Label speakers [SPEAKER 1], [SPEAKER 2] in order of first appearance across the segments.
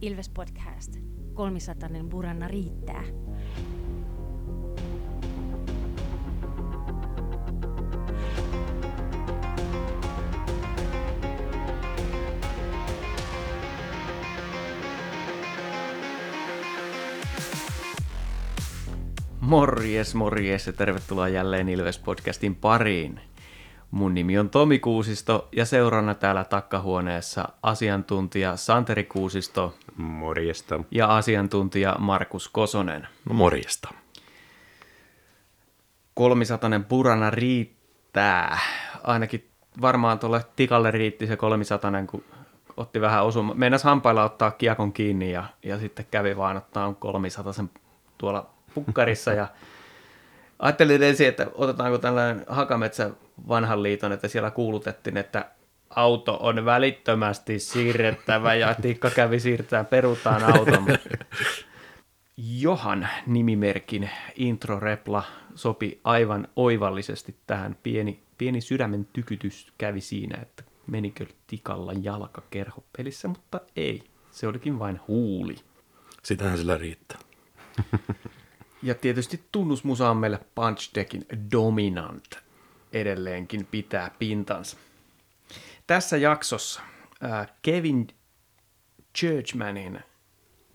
[SPEAKER 1] Ilves Podcast. Kolmisatainen buranna riittää.
[SPEAKER 2] Morjes, morjes ja tervetuloa jälleen Ilves-podcastin pariin. Mun nimi on Tomi Kuusisto ja seurana täällä takkahuoneessa asiantuntija Santeri Kuusisto
[SPEAKER 3] Morjesta.
[SPEAKER 2] ja asiantuntija Markus Kosonen.
[SPEAKER 3] No morjesta.
[SPEAKER 2] Kolmisatainen purana riittää. Ainakin varmaan tuolle tikalle riitti se kolmisatainen, kun otti vähän osuma. Meinas hampailla ottaa kiekon kiinni ja, ja sitten kävi vaan ottaa kolmisataisen tuolla pukkarissa ja Ajattelin ensin, että otetaanko tällainen Hakametsä vanhan liiton, että siellä kuulutettiin, että auto on välittömästi siirrettävä ja Tikka kävi siirtää perutaan auton. Johan nimimerkin introrepla sopi aivan oivallisesti tähän. Pieni, pieni sydämen tykytys kävi siinä, että menikö Tikalla jalka kerhopelissä, mutta ei. Se olikin vain huuli.
[SPEAKER 3] Sitähän sillä riittää.
[SPEAKER 2] Ja tietysti tunnusmusa on meille Punch Deckin Dominant edelleenkin pitää pintansa. Tässä jaksossa äh, Kevin Churchmanin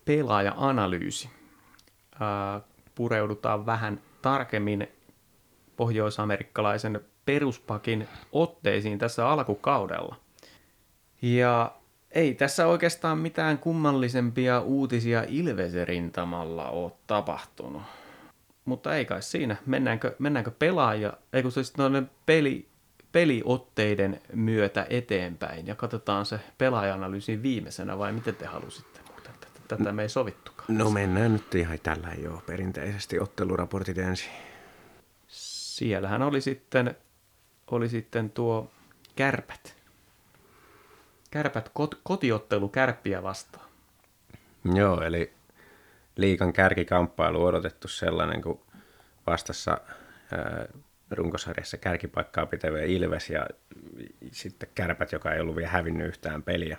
[SPEAKER 2] pelaaja-analyysi. Äh, pureudutaan vähän tarkemmin pohjoisamerikkalaisen peruspakin otteisiin tässä alkukaudella. Ja ei tässä oikeastaan mitään kummallisempia uutisia Ilveserintamalla ole tapahtunut. Mutta ei kai siinä. Mennäänkö, mennäänkö pelaaja, ei kun siis peli, peliotteiden myötä eteenpäin ja katsotaan se pelaaja-analyysin viimeisenä vai miten te halusitte muuten? Tätä me ei sovittukaan.
[SPEAKER 3] No mennään nyt ihan tällä jo perinteisesti otteluraportit ensin.
[SPEAKER 2] Siellähän oli sitten, oli sitten tuo kärpät. Kärpät kot, kotiottelu kärppiä vastaan.
[SPEAKER 3] Joo, eli liikan kärkikamppailu odotettu sellainen, kun vastassa ää, runkosarjassa kärkipaikkaa pitävä Ilves ja sitten kärpät, joka ei ollut vielä hävinnyt yhtään peliä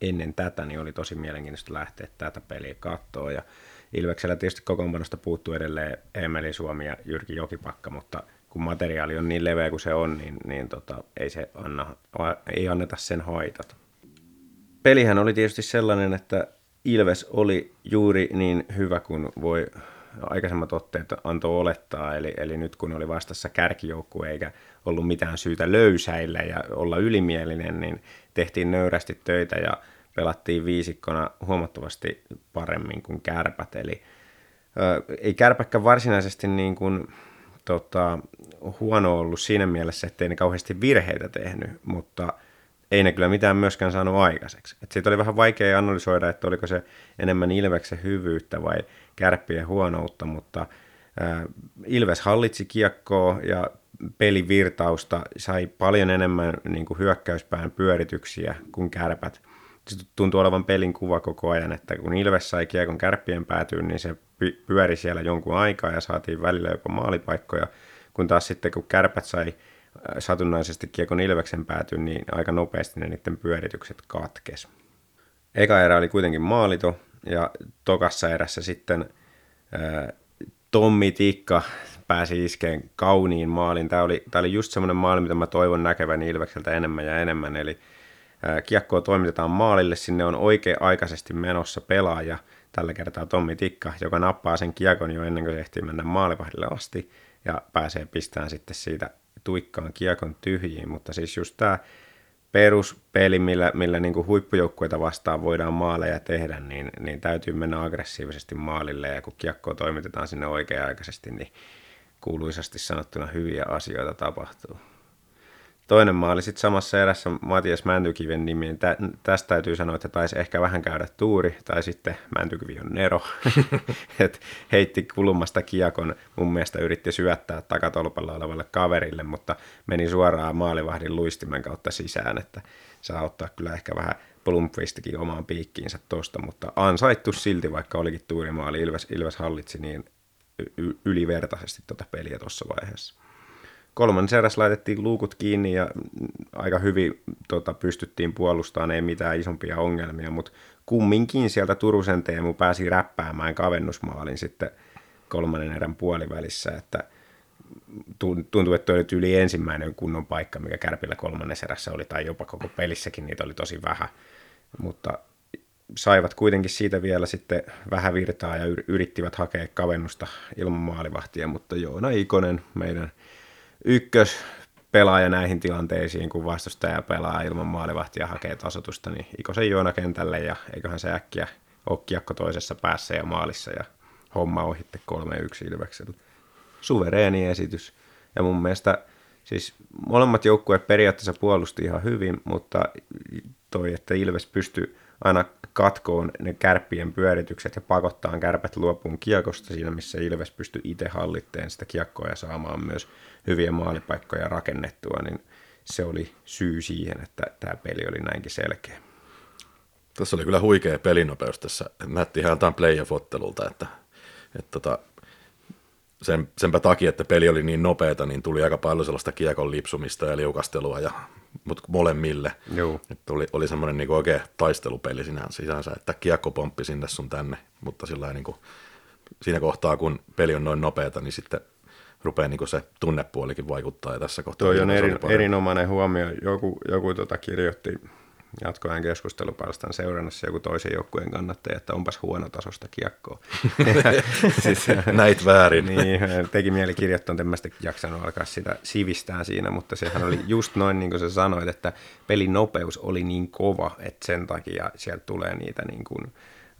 [SPEAKER 3] ennen tätä, niin oli tosi mielenkiintoista lähteä tätä peliä katsoa. Ja Ilveksellä tietysti kokoonpanosta puuttuu edelleen Emeli Suomi ja Jyrki Jokipakka, mutta kun materiaali on niin leveä kuin se on, niin, niin tota, ei, se anna, ei anneta sen haitata. Pelihän oli tietysti sellainen, että Ilves oli juuri niin hyvä kuin voi aikaisemmat otteet antoi olettaa, eli, eli nyt kun oli vastassa kärkijoukkue eikä ollut mitään syytä löysäillä ja olla ylimielinen, niin tehtiin nöyrästi töitä ja pelattiin viisikkona huomattavasti paremmin kuin kärpät, eli ö, ei kärpäkkä varsinaisesti niin kuin, tota, huono ollut siinä mielessä, ettei ne kauheasti virheitä tehnyt, mutta – ei ne kyllä mitään myöskään saanut aikaiseksi. Et siitä oli vähän vaikea analysoida, että oliko se enemmän Ilveksen hyvyyttä vai kärppien huonoutta, mutta äh, Ilves hallitsi kiekkoa ja pelivirtausta, sai paljon enemmän niin kuin hyökkäyspään pyörityksiä kuin kärpät. Se tuntuu olevan pelin kuva koko ajan, että kun Ilves sai kiekon kärppien päätyyn, niin se pyöri siellä jonkun aikaa ja saatiin välillä jopa maalipaikkoja, kun taas sitten kun kärpät sai satunnaisesti Kiekon Ilveksen päätyi, niin aika nopeasti ne niiden pyöritykset katkes. Eka erä oli kuitenkin maalito, ja tokassa erässä sitten ää, Tommi Tikka pääsi iskeen kauniin maalin. Tämä oli, tämä oli just semmoinen maali, mitä mä toivon näkeväni Ilvekseltä enemmän ja enemmän, eli ää, kiekkoa toimitetaan maalille, sinne on oikea-aikaisesti menossa pelaaja, tällä kertaa Tommi Tikka, joka nappaa sen kiekon jo ennen kuin se ehtii mennä maalivahdille asti, ja pääsee pistämään sitten siitä tuikkaan kiekon tyhjiin, mutta siis just tämä peruspeli, millä, millä niin huippujoukkueita vastaan voidaan maaleja tehdä, niin, niin täytyy mennä aggressiivisesti maalille, ja kun kiekkoa toimitetaan sinne oikea-aikaisesti, niin kuuluisasti sanottuna hyviä asioita tapahtuu. Toinen maali sitten samassa erässä Matias Mäntykiven nimi. Tä, tästä täytyy sanoa, että taisi ehkä vähän käydä tuuri, tai sitten Mäntykivi on Nero. Et heitti kulmasta kiekon, mun mielestä yritti syöttää takatolpalla olevalle kaverille, mutta meni suoraan maalivahdin luistimen kautta sisään, että saa ottaa kyllä ehkä vähän plumpvistikin omaan piikkiinsä tosta, mutta ansaittu silti, vaikka olikin tuurimaali. Ilves, Ilves hallitsi niin ylivertaisesti tuota peliä tuossa vaiheessa. Kolmannen eräs laitettiin luukut kiinni ja aika hyvin tota, pystyttiin puolustamaan, ei mitään isompia ongelmia, mutta kumminkin sieltä Turusen Teemu pääsi räppäämään kavennusmaalin sitten kolmannen erän puolivälissä, että tuntui, että oli yli ensimmäinen kunnon paikka, mikä Kärpillä kolmannessa erässä oli, tai jopa koko pelissäkin niitä oli tosi vähän, mutta saivat kuitenkin siitä vielä sitten vähän virtaa ja yrittivät hakea kavennusta ilman maalivahtia, mutta Joona Ikonen, meidän ykkös pelaaja näihin tilanteisiin, kun vastustaja pelaa ilman maalivahtia hakee tasotusta, niin Ikosen Joona kentälle ja eiköhän se äkkiä ole kiekko toisessa päässä ja maalissa ja homma ohitte 3-1 Ilveksellä. Suvereeni esitys. Ja mun mielestä siis molemmat joukkueet periaatteessa puolusti ihan hyvin, mutta toi, että Ilves pystyi aina katkoon ne kärppien pyöritykset ja pakottaa kärpät luopuun kiekosta siinä, missä Ilves pystyi itse hallitteen sitä kiekkoa ja saamaan myös hyviä maalipaikkoja rakennettua, niin se oli syy siihen, että tämä peli oli näinkin selkeä.
[SPEAKER 4] Tässä oli kyllä huikea pelinopeus tässä. Näytti ihan jotain playoff-ottelulta, että, että tota, sen, senpä takia, että peli oli niin nopeata, niin tuli aika paljon sellaista kiekon lipsumista ja liukastelua ja mutta molemmille.
[SPEAKER 3] Joo.
[SPEAKER 4] Että oli, oli semmoinen niin oikea taistelupeli sinänsä sisänsä, että kiekko pomppi sinne sun tänne, mutta sillä niin kuin, siinä kohtaa, kun peli on noin nopeata, niin sitten rupeaa niin se tunnepuolikin vaikuttaa. Ja tässä kohtaa
[SPEAKER 3] Tuo on eri, erinomainen huomio. Joku, joku tota kirjoitti jatkoajan keskustelupalstan seurannassa joku toisen joukkueen kannattaja, että onpas huono tasosta kiekkoa.
[SPEAKER 4] siis, Näit väärin.
[SPEAKER 3] niin, teki mieli kirjoittaa, että en jaksanut alkaa sitä sivistää siinä, mutta sehän oli just noin niin kuin sä sanoit, että pelin nopeus oli niin kova, että sen takia sieltä tulee niitä niin kuin,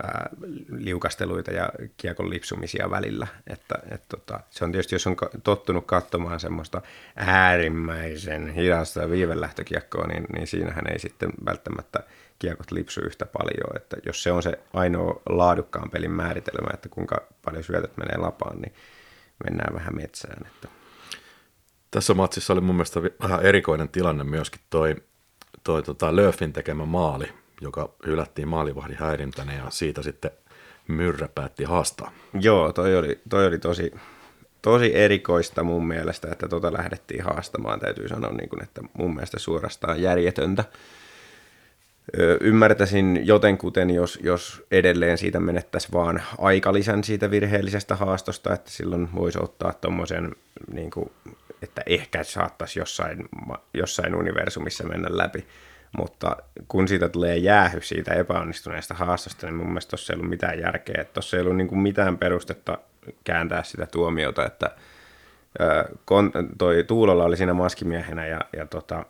[SPEAKER 3] ää, liukasteluita ja kiekon lipsumisia välillä. Että, et tota, se on tietysti, jos on tottunut katsomaan semmoista äärimmäisen hidasta viivelähtökiekkoa, niin, niin siinähän ei sitten välttämättä kiekot lipsu yhtä paljon. Että jos se on se ainoa laadukkaan pelin määritelmä, että kuinka paljon syötöt menee lapaan, niin mennään vähän metsään. Että.
[SPEAKER 4] Tässä matsissa oli mun mielestä vähän erikoinen tilanne myöskin toi, toi tota Löfin tekemä maali, joka hylättiin maalivahdin häirintänä ja siitä sitten Myrrä päätti haastaa.
[SPEAKER 3] Joo, toi oli, toi oli tosi, tosi erikoista mun mielestä, että tota lähdettiin haastamaan. Täytyy sanoa, niin kuin, että mun mielestä suorastaan järjetöntä. Ymmärtäisin jotenkuten, jos, jos edelleen siitä menettäisiin vaan aikalisän siitä virheellisestä haastosta, että silloin voisi ottaa tuommoisen, niin että ehkä saattaisi jossain, jossain universumissa mennä läpi mutta kun siitä tulee jäähy siitä epäonnistuneesta haastosta, niin mun mielestä tuossa ei ollut mitään järkeä. Tuossa ei ollut niin kuin mitään perustetta kääntää sitä tuomiota, että toi Tuulolla oli siinä maskimiehenä ja, ja tota,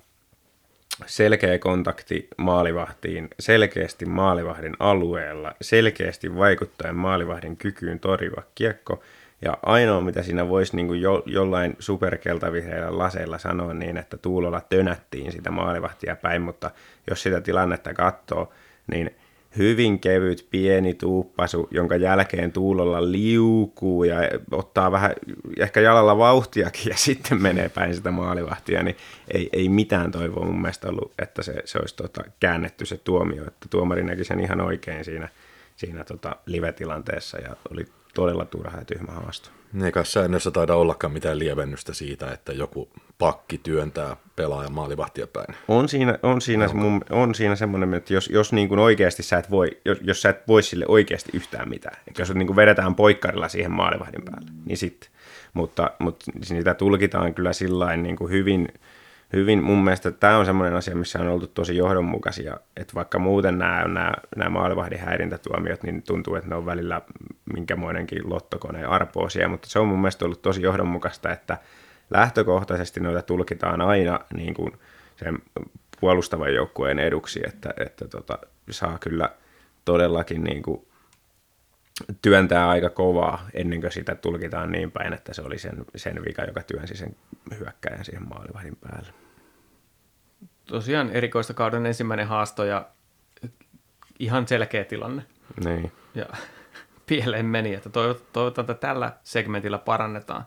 [SPEAKER 3] selkeä kontakti maalivahtiin, selkeästi maalivahdin alueella, selkeästi vaikuttaen maalivahdin kykyyn torjua kiekko – ja ainoa, mitä siinä voisi niin kuin jo, jollain superkeltavihreillä laseilla sanoa niin, että Tuulolla tönättiin sitä maalivahtia päin, mutta jos sitä tilannetta katsoo, niin hyvin kevyt pieni tuuppasu, jonka jälkeen Tuulolla liukuu ja ottaa vähän ehkä jalalla vauhtiakin ja sitten menee päin sitä maalivahtia, niin ei, ei mitään toivoa mun mielestä ollut, että se, se olisi tota, käännetty se tuomio, että tuomari näki sen ihan oikein siinä, siinä tota live-tilanteessa ja oli todella turha ja tyhmä haasto.
[SPEAKER 4] Eikä kai säännössä taida ollakaan mitään lievennystä siitä, että joku pakki työntää pelaajan maalivahtia päin.
[SPEAKER 3] On siinä, on siinä, mun, on siinä semmoinen, että jos, jos niin kuin oikeasti sä et voi, jos, jos sä et voi sille oikeasti yhtään mitään, että jos niin kuin vedetään poikkarilla siihen maalivahdin päälle, niin sitten. Mutta, mutta sitä tulkitaan kyllä sillä niin kuin hyvin, hyvin, mun mielestä tämä on semmoinen asia, missä on oltu tosi johdonmukaisia, että vaikka muuten nämä, nämä, nämä maalivahdin häirintätuomiot, niin tuntuu, että ne on välillä minkämoinenkin lottokoneen arpoosia, mutta se on mun mielestä ollut tosi johdonmukaista, että lähtökohtaisesti noita tulkitaan aina niin kuin sen puolustavan joukkueen eduksi, että, että tota, saa kyllä todellakin niin kuin työntää aika kovaa ennen kuin sitä tulkitaan niin päin, että se oli sen, sen vika, joka työnsi sen hyökkäjän siihen maalivahdin päälle.
[SPEAKER 2] Tosiaan erikoista kauden ensimmäinen haasto ja ihan selkeä tilanne.
[SPEAKER 3] Niin.
[SPEAKER 2] Ja pieleen meni, että toivotaan, että tällä segmentillä parannetaan.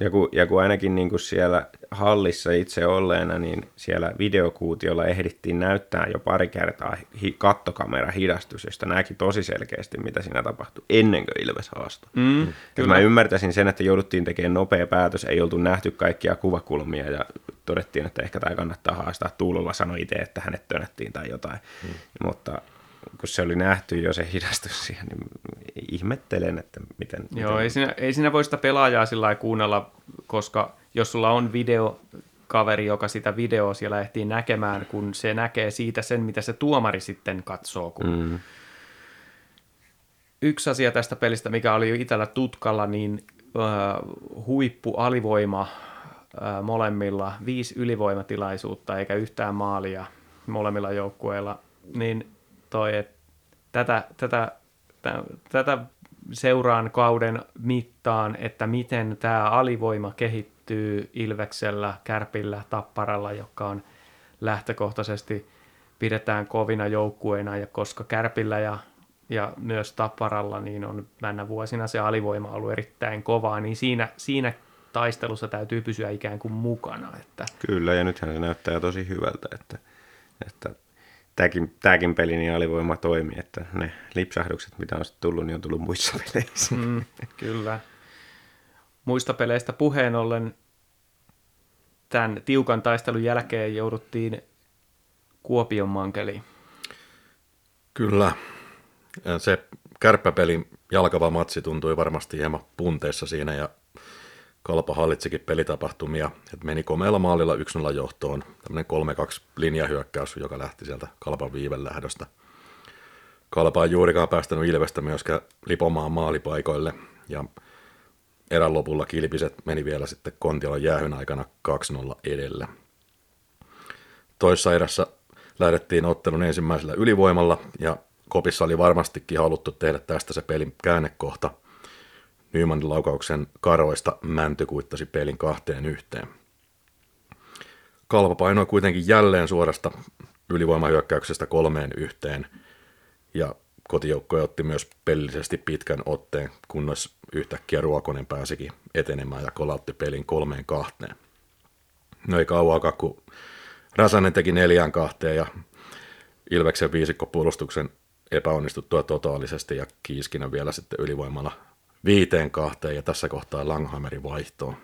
[SPEAKER 3] Ja kun, ja kun ainakin niin kuin siellä hallissa itse olleena, niin siellä videokuutiolla ehdittiin näyttää jo pari kertaa hi- kattokamera hidastus, josta näki tosi selkeästi, mitä siinä tapahtui ennen kuin Ilves haastoi.
[SPEAKER 2] Mm,
[SPEAKER 3] Ja mä ymmärtäisin sen, että jouduttiin tekemään nopea päätös, ei oltu nähty kaikkia kuvakulmia ja todettiin, että ehkä tämä kannattaa haastaa. Tuulolla sanoi itse, että hänet tönättiin tai jotain. Mm. Mutta kun se oli nähty jo se hidastus siihen, niin ihmettelen, että miten...
[SPEAKER 2] Joo,
[SPEAKER 3] miten...
[SPEAKER 2] ei siinä, ei siinä voi sitä pelaajaa sillä kuunnella, koska jos sulla on videokaveri, joka sitä videoa siellä ehtii näkemään, kun se näkee siitä sen, mitä se tuomari sitten katsoo. Kun...
[SPEAKER 3] Mm.
[SPEAKER 2] Yksi asia tästä pelistä, mikä oli jo itsellä tutkalla, niin äh, huippu alivoima äh, molemmilla, viisi ylivoimatilaisuutta eikä yhtään maalia molemmilla joukkueilla, niin toi, et tätä, tätä, tätä, tätä seuraan kauden mittaan, että miten tämä alivoima kehittyy Ilveksellä, Kärpillä, Tapparalla, joka on lähtökohtaisesti pidetään kovina joukkueina, ja koska Kärpillä ja, ja myös Tapparalla niin on mennä vuosina se alivoima ollut erittäin kovaa, niin siinä, siinä taistelussa täytyy pysyä ikään kuin mukana. Että
[SPEAKER 3] Kyllä, ja nythän se näyttää tosi hyvältä, että, että tämäkin, tämäkin peli niin alivoima toimii, että ne lipsahdukset, mitä on sitten tullut, niin on tullut muissa peleissä.
[SPEAKER 2] Mm, kyllä. Muista peleistä puheen ollen tämän tiukan taistelun jälkeen jouduttiin Kuopion mankeliin.
[SPEAKER 4] Kyllä. Se kärppäpelin jalkava matsi tuntui varmasti hieman punteessa siinä ja Kalpa hallitsikin pelitapahtumia, että meni komealla maalilla 1-0 johtoon. Tämmöinen 3-2 linjahyökkäys, joka lähti sieltä Kalpan viiven lähdöstä. Kalpa ei juurikaan päästänyt Ilvestä myöskään lipomaan maalipaikoille ja erän lopulla kilpiset meni vielä sitten Kontiolon jäähyn aikana 2-0 edelle. Toissa erässä lähdettiin ottelun ensimmäisellä ylivoimalla ja Kopissa oli varmastikin haluttu tehdä tästä se pelin käännekohta. Nymanin laukauksen karoista Mänty kuittasi pelin kahteen yhteen. Kalpa painoi kuitenkin jälleen suorasta ylivoimahyökkäyksestä kolmeen yhteen ja kotijoukkoja otti myös pelillisesti pitkän otteen, kunnes yhtäkkiä Ruokonen pääsikin etenemään ja kolautti pelin kolmeen kahteen. No ei kauaakaan, kun Räsänen teki neljään kahteen ja Ilveksen viisikkopuolustuksen epäonnistuttua totaalisesti ja Kiiskinen vielä sitten ylivoimalla viiteen kahteen ja tässä kohtaa Langhammerin vaihtoon.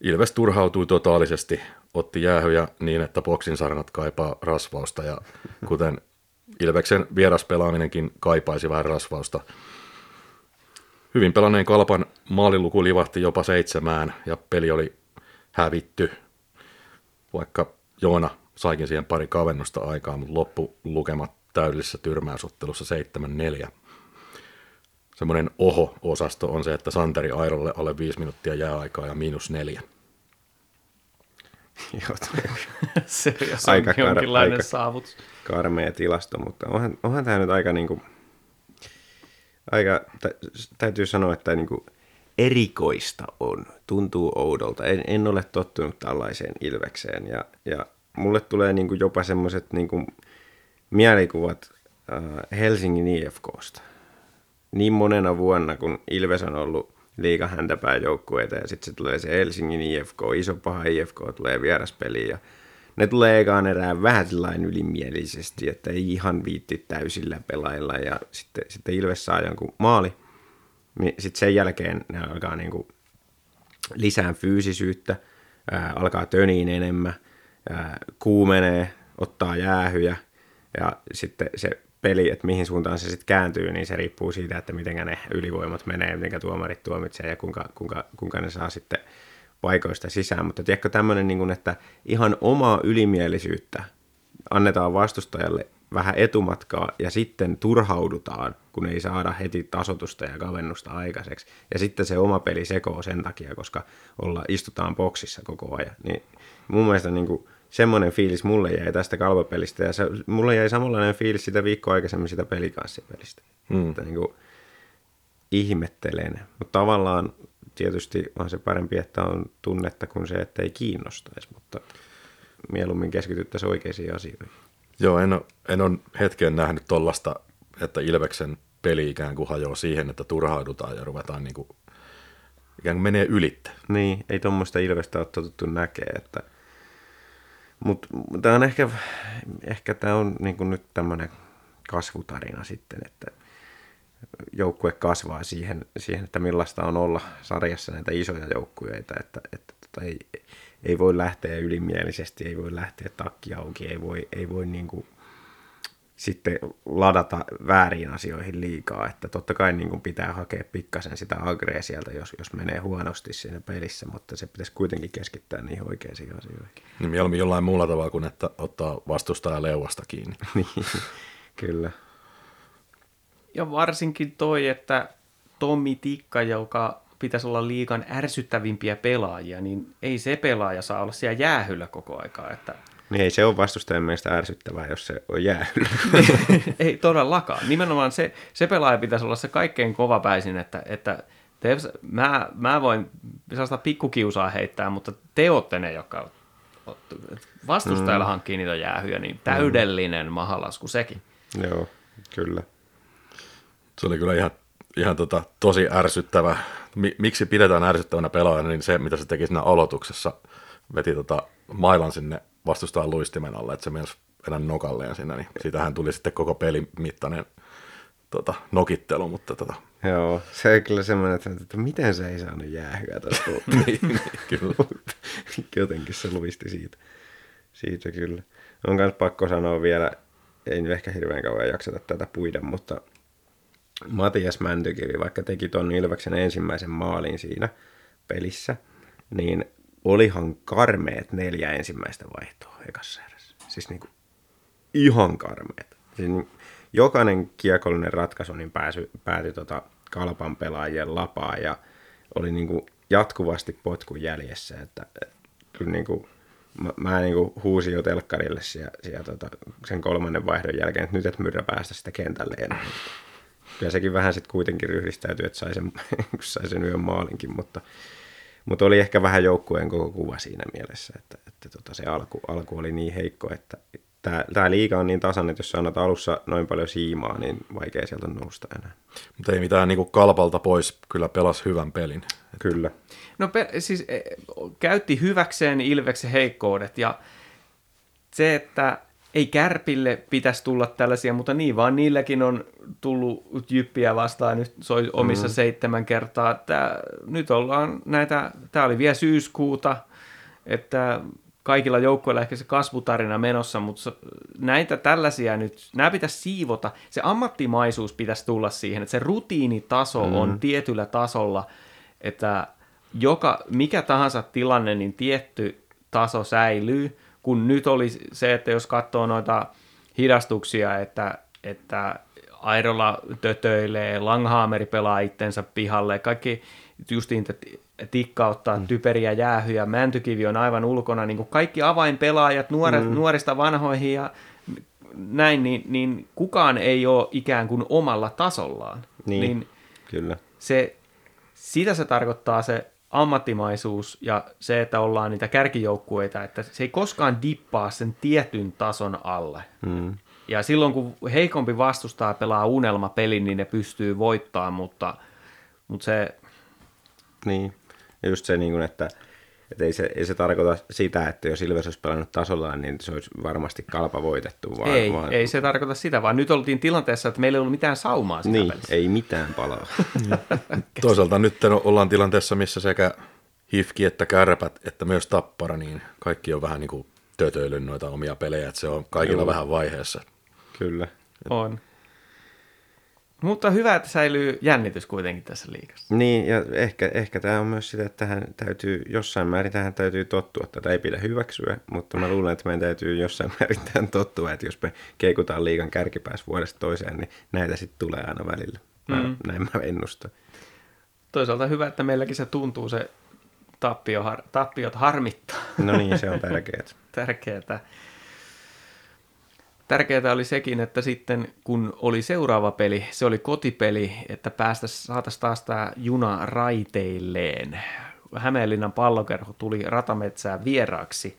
[SPEAKER 4] Ilves turhautui totaalisesti, otti jäähyjä niin, että boksin sarnat kaipaa rasvausta ja kuten Ilveksen vieraspelaaminenkin kaipaisi vähän rasvausta. Hyvin pelanneen kalpan maaliluku livahti jopa seitsemään ja peli oli hävitty, vaikka Joona saikin siihen pari kavennusta aikaa, mutta loppulukemat täydellisessä tyrmäysottelussa 7-4. Semmoinen oho-osasto on se, että Santeri Airolle alle 5 minuuttia jääaikaa ja miinus neljä.
[SPEAKER 3] Joo,
[SPEAKER 2] se on
[SPEAKER 3] Aika
[SPEAKER 2] jonkinlainen
[SPEAKER 3] aika-
[SPEAKER 2] saavutus.
[SPEAKER 3] karmea tilasto, mutta onhan, onhan tämä nyt aika, niinku, aika tä, täytyy sanoa, että niinku, erikoista on, tuntuu oudolta. En, en ole tottunut tällaiseen ilvekseen ja, ja mulle tulee niinku jopa semmoiset niinku, mielikuvat äh, Helsingin IFKsta. Niin monena vuonna, kun Ilves on ollut liiga häntäpää joukkueita ja sitten se tulee se Helsingin IFK, iso paha IFK tulee vieraspeliin ja ne tulee ekaan erään vähän sellainen ylimielisesti, että ei ihan viitti täysillä pelailla ja sitten, sitten Ilves saa jonkun maali, niin sitten sen jälkeen ne alkaa niinku lisää fyysisyyttä, ää, alkaa töniin enemmän, ää, kuumenee, ottaa jäähyjä ja sitten se peli, että mihin suuntaan se sitten kääntyy, niin se riippuu siitä, että miten ne ylivoimat menee, miten tuomarit tuomitsee ja kuinka, kuinka, kuinka ne saa sitten paikoista sisään. Mutta tiedätkö tämmöinen, niin kuin, että ihan omaa ylimielisyyttä annetaan vastustajalle vähän etumatkaa ja sitten turhaudutaan, kun ei saada heti tasotusta ja kavennusta aikaiseksi. Ja sitten se oma peli sekoo sen takia, koska olla, istutaan boksissa koko ajan. Niin mun mielestä niin kuin, semmoinen fiilis mulle jäi tästä kalvapelistä ja se, mulle jäi samanlainen fiilis sitä viikkoa aikaisemmin sitä pelikanssipelistä.
[SPEAKER 4] Mm.
[SPEAKER 3] Että niin kuin, ihmettelen. Mutta tavallaan tietysti on se parempi, että on tunnetta kuin se, että ei kiinnostaisi, mutta mieluummin keskityttäisiin oikeisiin asioihin.
[SPEAKER 4] Joo, en ole, en ole hetken nähnyt tollasta, että Ilveksen peli ikään kuin hajoaa siihen, että turhaudutaan ja ruvetaan niin kuin ikään kuin menee ylitte.
[SPEAKER 3] Niin, ei tuommoista ilvestä ole totuttu näkee, että mutta tämä on ehkä, ehkä tämä on niin nyt tämmöinen kasvutarina sitten, että joukkue kasvaa siihen, siihen, että millaista on olla sarjassa näitä isoja joukkueita, että, että tota, ei, ei voi lähteä ylimielisesti, ei voi lähteä takki auki, ei voi, ei voi niin kuin sitten ladata väärin asioihin liikaa, että totta kai niin kuin pitää hakea pikkasen sitä agrea sieltä, jos, jos menee huonosti siinä pelissä, mutta se pitäisi kuitenkin keskittää niihin oikeisiin asioihin.
[SPEAKER 4] Niin mieluummin jollain muulla tavalla kuin että ottaa vastustaja leuasta kiinni.
[SPEAKER 3] niin, kyllä.
[SPEAKER 2] Ja varsinkin toi, että Tommi Tikka, joka pitäisi olla liikan ärsyttävimpiä pelaajia, niin ei se pelaaja saa olla siellä jäähyllä koko aikaa. Että...
[SPEAKER 3] Niin ei se ole vastustajan mielestä ärsyttävää, jos se on jäähyllä.
[SPEAKER 2] ei todellakaan. Nimenomaan se, se pelaaja pitäisi olla se kaikkein kovapäisin, että, että te, mä, mä voin sellaista pikkukiusaa heittää, mutta te olette ne, jotka vastustajalla mm. hankkii niitä jäähyjä, niin täydellinen mm. mahalasku sekin.
[SPEAKER 3] Joo, kyllä.
[SPEAKER 4] Se oli kyllä ihan, ihan tota, tosi ärsyttävä. Miksi pidetään ärsyttävänä pelaajana, niin se, mitä se teki siinä aloituksessa, veti tota mailan sinne vastustajan luistimen alle, että se myös enää nokalleen siinä, niin siitähän tuli sitten koko pelin mittainen tota, nokittelu, mutta tota...
[SPEAKER 3] Joo, se on kyllä semmoinen, että, että miten se ei saanut jäähyä tuosta
[SPEAKER 4] niin, niin, kyllä.
[SPEAKER 3] Jotenkin se luisti siitä. Siitä kyllä. On myös pakko sanoa vielä, ei nyt ehkä hirveän kauan jakseta tätä puida, mutta Matias Mäntykivi, vaikka teki tuon Ilveksen ensimmäisen maalin siinä pelissä, niin olihan karmeet neljä ensimmäistä vaihtoa ekassa erässä. Siis niinku ihan karmeet. Siis niin, jokainen kiekollinen ratkaisu niin pääsy, päätyi tota kalpan pelaajien lapaa ja oli niinku jatkuvasti potkun jäljessä. Että, et, kyllä niinku, mä, mä niinku huusin jo telkkarille siellä, siellä tota, sen kolmannen vaihdon jälkeen, että nyt et myrrä päästä sitä kentälle enää kyllä sekin vähän sitten kuitenkin ryhdistäytyi, että sai sen, sai sen yön maalinkin, mutta, mutta oli ehkä vähän joukkueen koko kuva siinä mielessä, että, että tota se alku, alku oli niin heikko, että tämä, liiga on niin tasan, että jos annat alussa noin paljon siimaa, niin vaikea sieltä on nousta enää.
[SPEAKER 4] Mutta ei mitään niin kuin kalpalta pois, kyllä pelas hyvän pelin.
[SPEAKER 3] Kyllä.
[SPEAKER 2] No pe- siis e, käytti hyväkseen Ilveksen heikkoudet ja se, että ei Kärpille pitäisi tulla tällaisia, mutta niin vaan niilläkin on tullut jyppiä vastaan nyt soi omissa mm. seitsemän kertaa. Tää, nyt ollaan näitä, tämä oli vielä syyskuuta, että kaikilla joukkoilla ehkä se kasvutarina menossa, mutta näitä tällaisia nyt, nämä pitäisi siivota. Se ammattimaisuus pitäisi tulla siihen, että se rutiinitaso mm. on tietyllä tasolla, että joka, mikä tahansa tilanne, niin tietty taso säilyy, kun nyt oli se, että jos katsoo noita hidastuksia, että, että Airola tötöilee, Langhaameri pelaa itsensä pihalle, kaikki justiin tikka ottaa mm. typeriä jäähyjä, Mäntykivi on aivan ulkona, niin kuin kaikki avainpelaajat nuoret, mm. nuorista vanhoihin ja näin, niin, niin kukaan ei ole ikään kuin omalla tasollaan.
[SPEAKER 3] Niin, niin kyllä.
[SPEAKER 2] Se, sitä se tarkoittaa se ammattimaisuus ja se, että ollaan niitä kärkijoukkueita, että se ei koskaan dippaa sen tietyn tason alle. Mm. Ja silloin, kun heikompi vastustaa pelaa unelmapelin, niin ne pystyy voittamaan, mutta, mutta se...
[SPEAKER 3] Niin, ja just se, niin kuin, että, että ei, se, ei se tarkoita sitä, että jos Ilves olisi pelannut tasollaan, niin se olisi varmasti kalpa voitettu. Vaan,
[SPEAKER 2] ei,
[SPEAKER 3] vaan...
[SPEAKER 2] ei se tarkoita sitä, vaan nyt oltiin tilanteessa, että meillä ei ollut mitään saumaa siinä
[SPEAKER 3] Niin,
[SPEAKER 2] pelissä.
[SPEAKER 3] ei mitään palaa.
[SPEAKER 4] Toisaalta nyt ollaan tilanteessa, missä sekä Hifki että Kärpät, että myös Tappara, niin kaikki on vähän niin kuin tötöilyn noita omia pelejä, että se on kaikilla Joo. vähän vaiheessa.
[SPEAKER 3] Kyllä.
[SPEAKER 2] On. Mutta hyvä, että säilyy jännitys kuitenkin tässä liikassa.
[SPEAKER 3] Niin, ja ehkä, ehkä tämä on myös sitä, että tähän täytyy, jossain määrin tähän täytyy tottua. Tätä ei pidä hyväksyä, mutta mä luulen, että meidän täytyy jossain määrin tähän tottua, että jos me keikutaan liikan kärkipäässä vuodesta toiseen, niin näitä sitten tulee aina välillä. Mä, mm. Näin mä ennustan.
[SPEAKER 2] Toisaalta hyvä, että meilläkin se tuntuu se tappio, har, tappiot harmittaa.
[SPEAKER 3] No niin, se on tärkeää.
[SPEAKER 2] tärkeää. Tärkeää oli sekin, että sitten kun oli seuraava peli, se oli kotipeli, että päästä saataisiin taas tämä juna raiteilleen. Hämeenlinnan pallokerho tuli ratametsään vieraaksi.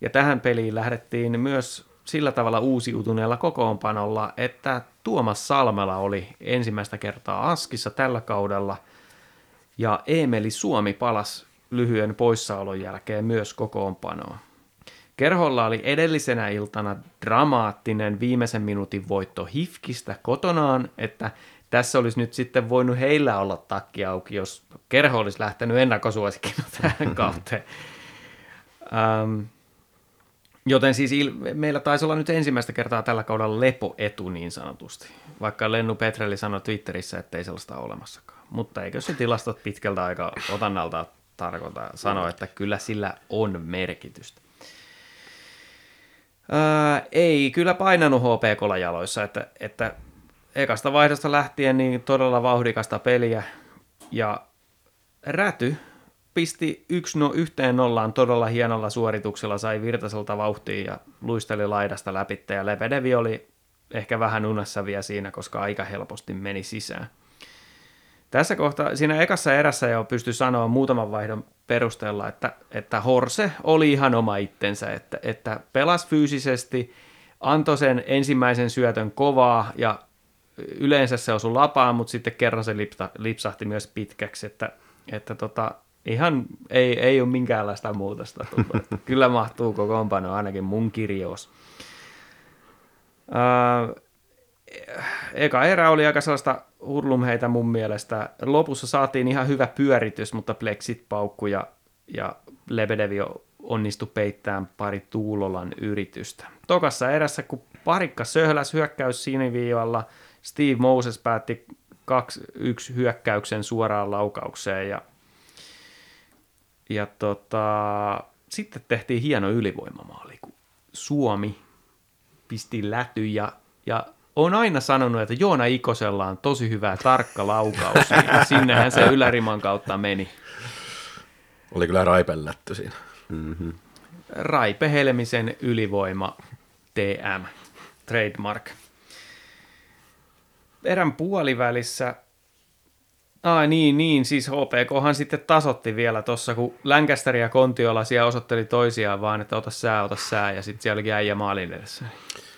[SPEAKER 2] Ja tähän peliin lähdettiin myös sillä tavalla uusiutuneella kokoonpanolla, että Tuomas Salmela oli ensimmäistä kertaa Askissa tällä kaudella. Ja Emeli Suomi palasi lyhyen poissaolon jälkeen myös kokoonpanoon. Kerholla oli edellisenä iltana dramaattinen viimeisen minuutin voitto Hifkistä kotonaan, että tässä olisi nyt sitten voinut heillä olla takki auki, jos kerho olisi lähtenyt ennakkosuosikkina tähän kauteen. Ähm, joten siis il- meillä taisi olla nyt ensimmäistä kertaa tällä kaudella lepoetu niin sanotusti, vaikka Lennu Petrelli sanoi Twitterissä, että ei sellaista ole olemassakaan. Mutta eikö se tilastot pitkältä aika otannalta tarkoita sanoa, että kyllä sillä on merkitystä. Ei kyllä painanut HPKlla jaloissa, että, että ekasta vaihdosta lähtien niin todella vauhdikasta peliä ja Räty pisti yksi no, yhteen nollaan todella hienolla suorituksella, sai Virtaselta vauhtia ja luisteli laidasta läpi ja Lebedevi oli ehkä vähän unessa vielä siinä, koska aika helposti meni sisään. Tässä kohtaa, siinä ekassa erässä jo pystyi sanoa muutaman vaihdon perusteella, että, että Horse oli ihan oma itsensä, että, että pelasi fyysisesti, antoi sen ensimmäisen syötön kovaa ja yleensä se osui lapaan, mutta sitten kerran se lipsa, lipsahti myös pitkäksi, että, että tota, ihan ei, ei ole minkäänlaista muutosta tullut. Kyllä mahtuu kokoonpano ainakin mun kirjoos. Ää, eka erä oli aika sellaista hurlumheitä mun mielestä. Lopussa saatiin ihan hyvä pyöritys, mutta pleksit paukku ja, ja Lebedevi onnistui peittämään pari Tuulolan yritystä. Tokassa erässä, kun parikka söhläs hyökkäys siniviivalla, Steve Moses päätti 2-1 hyökkäyksen suoraan laukaukseen ja, ja tota, sitten tehtiin hieno ylivoimamaali, kun Suomi pisti läty ja, ja on aina sanonut, että Joona Ikosella on tosi hyvä tarkka laukaus. Ja sinnehän se yläriman kautta meni.
[SPEAKER 4] Oli kyllä raipellätty siinä.
[SPEAKER 3] Mm-hmm.
[SPEAKER 2] Raipe Helmisen ylivoima TM, trademark. Erän puolivälissä, Ai niin, niin, siis HPKhan sitten tasotti vielä tuossa, kun Lancaster ja Kontiola siellä osoitteli toisiaan vaan, että ota sää, ota sää, ja sitten siellä olikin äijä maalin edessä.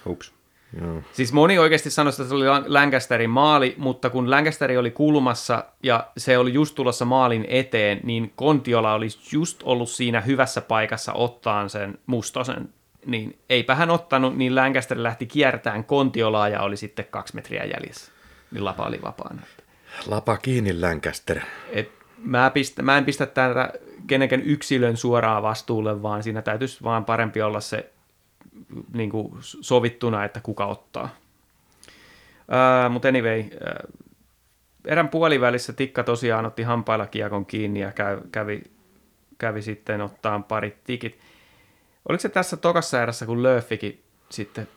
[SPEAKER 3] Hups.
[SPEAKER 4] Joo.
[SPEAKER 2] Siis moni oikeasti sanoi, että se oli Lancasterin maali, mutta kun Lancasteri oli kulmassa ja se oli just tulossa maalin eteen, niin Kontiola olisi just ollut siinä hyvässä paikassa ottaan sen mustosen. Niin eipä hän ottanut, niin Lancaster lähti kiertämään Kontiolaa ja oli sitten kaksi metriä jäljessä. Niin lapa oli vapaana.
[SPEAKER 4] Lapa kiinni Lancaster.
[SPEAKER 2] Et mä, pistä, mä en pistä tätä kenenkään yksilön suoraan vastuulle, vaan siinä täytyisi vaan parempi olla se niin kuin sovittuna, että kuka ottaa. Uh, Mutta anyway, uh, erän puolivälissä Tikka tosiaan otti hampailla kiekon kiinni ja käy, kävi, kävi sitten ottaa parit tikit. Oliko se tässä tokassa erässä, kun Löffikin sitten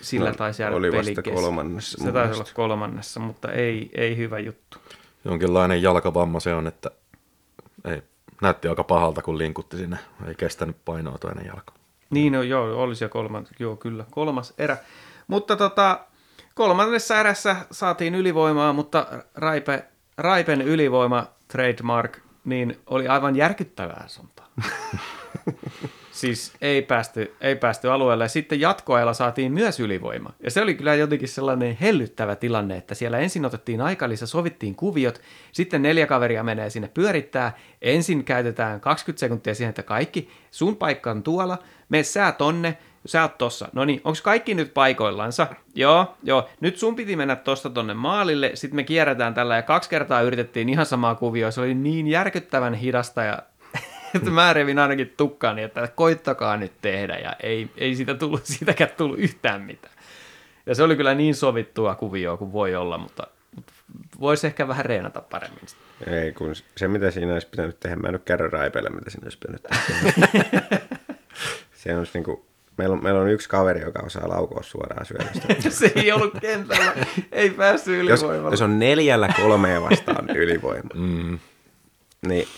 [SPEAKER 2] sillä
[SPEAKER 3] No,
[SPEAKER 2] taisi jäädä
[SPEAKER 3] oli vasta kolmannessa
[SPEAKER 2] Se taisi olla kolmannessa, mutta ei, ei hyvä juttu.
[SPEAKER 4] Jonkinlainen jalkavamma se on, että ei, näytti aika pahalta, kun linkutti sinne. Ei kestänyt painoa toinen jalka.
[SPEAKER 2] Niin, no, joo, olisi jo kolmas, joo, kyllä, kolmas erä. Mutta tota, kolmannessa erässä saatiin ylivoimaa, mutta Raipe, Raipen ylivoima trademark niin oli aivan järkyttävää suuntaan. siis ei päästy, ei päästy alueelle. Sitten jatkoajalla saatiin myös ylivoima. Ja se oli kyllä jotenkin sellainen hellyttävä tilanne, että siellä ensin otettiin aikalisä, sovittiin kuviot, sitten neljä kaveria menee sinne pyörittää, ensin käytetään 20 sekuntia siihen, että kaikki, sun paikka on tuolla, me sä tonne, sä oot tossa. No niin, onko kaikki nyt paikoillansa? Joo, joo. Nyt sun piti mennä tosta tonne maalille, sitten me kierretään tällä ja kaksi kertaa yritettiin ihan samaa kuvioa. Se oli niin järkyttävän hidasta ja että mä revin ainakin tukkaani, että koittakaa nyt tehdä ja ei, ei siitä tullut, siitäkään tullut yhtään mitään. Ja se oli kyllä niin sovittua kuvioa kuin voi olla, mutta, mutta voisi ehkä vähän reenata paremmin. sitä.
[SPEAKER 3] Ei, kun se mitä siinä olisi pitänyt tehdä, mä en nyt kerro Raipelle, mitä siinä olisi pitänyt tehdä. se on niinku, meillä on, meillä on yksi kaveri, joka osaa laukoa suoraan syötöstä.
[SPEAKER 2] se ei ollut kentällä, ei päässyt
[SPEAKER 3] jos,
[SPEAKER 2] ylivoimalla.
[SPEAKER 3] jos on neljällä kolmea vastaan ylivoima,
[SPEAKER 4] Mm.
[SPEAKER 3] niin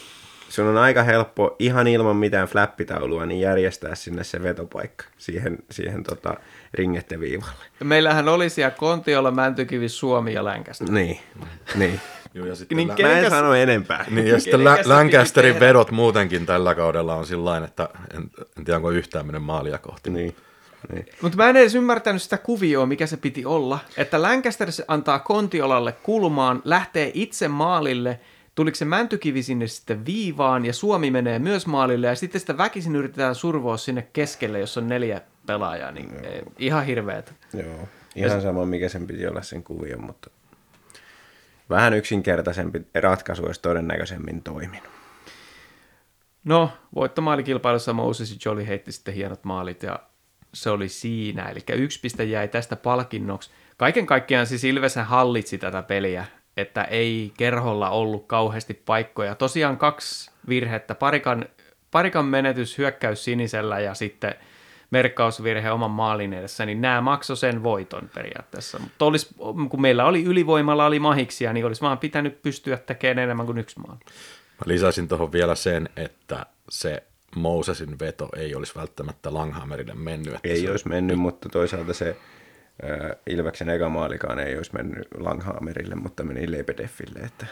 [SPEAKER 3] sun on aika helppo ihan ilman mitään flappitaulua niin järjestää sinne se vetopaikka siihen, siihen tota, ringetteviivalle.
[SPEAKER 2] Meillähän oli siellä Kontiolla, Mäntykivi, Suomi ja Länkästä.
[SPEAKER 3] Niin, niin.
[SPEAKER 4] Joo, ja sitten
[SPEAKER 2] Niin
[SPEAKER 4] lä-
[SPEAKER 2] ke-
[SPEAKER 3] Mä en sano enempää.
[SPEAKER 4] Niin, ja sitten Lä- Lancasterin vedot muutenkin tällä kaudella on sillä että en, en tiedä, onko yhtään mennyt maalia kohti.
[SPEAKER 3] Niin, niin.
[SPEAKER 2] Mutta mä en edes ymmärtänyt sitä kuvioa, mikä se piti olla. Että Lancaster antaa Kontiolalle kulmaan, lähtee itse maalille, tuliko se mäntykivi sinne sitten viivaan ja Suomi menee myös maalille ja sitten sitä väkisin yritetään survoa sinne keskelle, jos on neljä pelaajaa, niin ei, ihan hirveet.
[SPEAKER 3] Joo, ihan sama mikä sen piti olla sen kuvion, mutta vähän yksinkertaisempi ratkaisu olisi todennäköisemmin toiminut.
[SPEAKER 2] No, voittomaalikilpailussa Moses ja Jolly heitti sitten hienot maalit ja se oli siinä. Eli yksi piste jäi tästä palkinnoksi. Kaiken kaikkiaan siis Ilveshän hallitsi tätä peliä, että ei kerholla ollut kauheasti paikkoja. Tosiaan kaksi virhettä, parikan, parikan menetys hyökkäys sinisellä ja sitten merkkausvirhe oman maalin edessä, niin nämä maksoi sen voiton periaatteessa. Mutta olisi, kun meillä oli ylivoimalla, oli mahiksia, niin olisi vaan pitänyt pystyä tekemään enemmän kuin yksi maali.
[SPEAKER 4] Mä lisäisin tuohon vielä sen, että se Mosesin veto ei olisi välttämättä Langhammerille mennyt.
[SPEAKER 3] Ei olisi mennyt, mutta toisaalta se Ilveksen eka maalikaan ei olisi mennyt Langhammerille, mutta meni Lebedeffille, että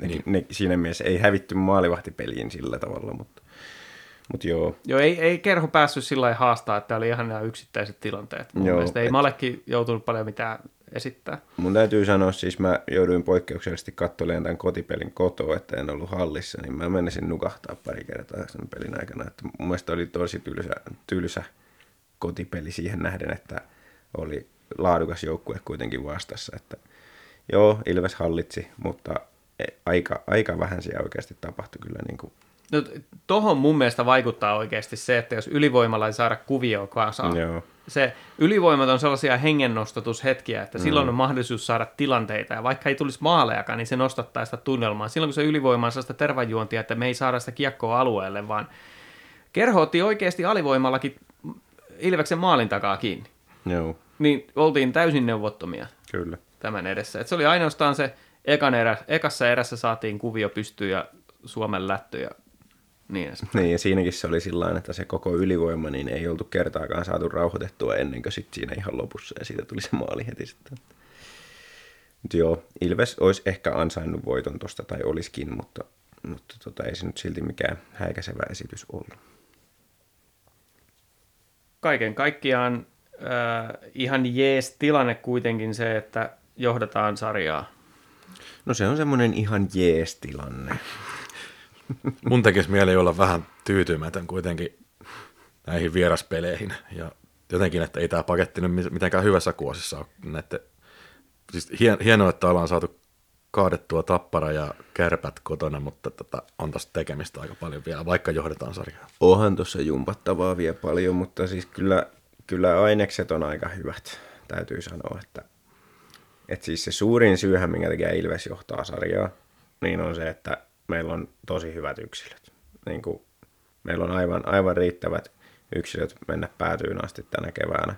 [SPEAKER 3] ne, niin. ne, siinä mielessä ei hävitty maalivahtipeliin sillä tavalla, mutta, mutta joo.
[SPEAKER 2] Joo, ei, ei kerho päässyt sillä lailla haastaa, että oli ihan nämä yksittäiset tilanteet. Mun
[SPEAKER 3] Joo,
[SPEAKER 2] mielestä ei
[SPEAKER 3] et-
[SPEAKER 2] Malekki joutunut paljon mitään esittää.
[SPEAKER 3] Mun täytyy sanoa, siis mä jouduin poikkeuksellisesti katsomaan tämän kotipelin kotoa, että en ollut hallissa, niin mä menisin nukahtaa pari kertaa sen pelin aikana. Että mun mielestä oli tosi tylsä, tylsä kotipeli siihen nähden, että oli laadukas joukkue kuitenkin vastassa. Että joo, Ilves hallitsi, mutta aika, aika vähän siellä oikeasti tapahtui kyllä niin kuin,
[SPEAKER 2] No, tohon mun mielestä vaikuttaa oikeasti se, että jos ylivoimalla ei saada kuvioa kasaan,
[SPEAKER 3] Joo.
[SPEAKER 2] se ylivoimat on sellaisia hengennostatushetkiä, että silloin on mahdollisuus saada tilanteita, ja vaikka ei tulisi maalejakaan, niin se nostattaa sitä tunnelmaa. Silloin kun se ylivoima on sellaista tervajuontia, että me ei saada sitä kiekkoa alueelle, vaan kerho otti oikeasti alivoimallakin Ilveksen maalin takaa kiinni.
[SPEAKER 3] joo,
[SPEAKER 2] Niin oltiin täysin neuvottomia
[SPEAKER 3] kyllä.
[SPEAKER 2] tämän edessä. Et se oli ainoastaan se ekan erä, ekassa erässä saatiin kuvio pystyyn ja Suomen lättö ja niin edespäin.
[SPEAKER 3] Niin, ja siinäkin se oli sillä että se koko ylivoima, niin ei oltu kertaakaan saatu rauhoitettua ennen kuin sitten siinä ihan lopussa, ja siitä tuli se maali heti sitten. Mut joo, Ilves olisi ehkä ansainnut voiton tosta, tai olisikin, mutta, mutta tota, ei se nyt silti mikään häikäisevä esitys ollut.
[SPEAKER 2] Kaiken kaikkiaan äh, ihan jees tilanne kuitenkin se, että johdataan sarjaa.
[SPEAKER 3] No se on semmoinen ihan jees tilanne.
[SPEAKER 4] mun tekisi mieli olla vähän tyytymätön kuitenkin näihin vieraspeleihin. Ja jotenkin, että ei tämä paketti nyt mitenkään hyvässä kuosissa ole näette. Siis hien, hienoa, että ollaan saatu kaadettua tappara ja kärpät kotona, mutta tota, on taas tekemistä aika paljon vielä, vaikka johdetaan sarjaa.
[SPEAKER 3] Onhan tuossa jumpattavaa vielä paljon, mutta siis kyllä, kyllä ainekset on aika hyvät, täytyy sanoa, että, että siis se suurin syyhän, minkä takia Ilves johtaa sarjaa, niin on se, että meillä on tosi hyvät yksilöt. Niin kuin, meillä on aivan, aivan riittävät yksilöt mennä päätyyn asti tänä keväänä.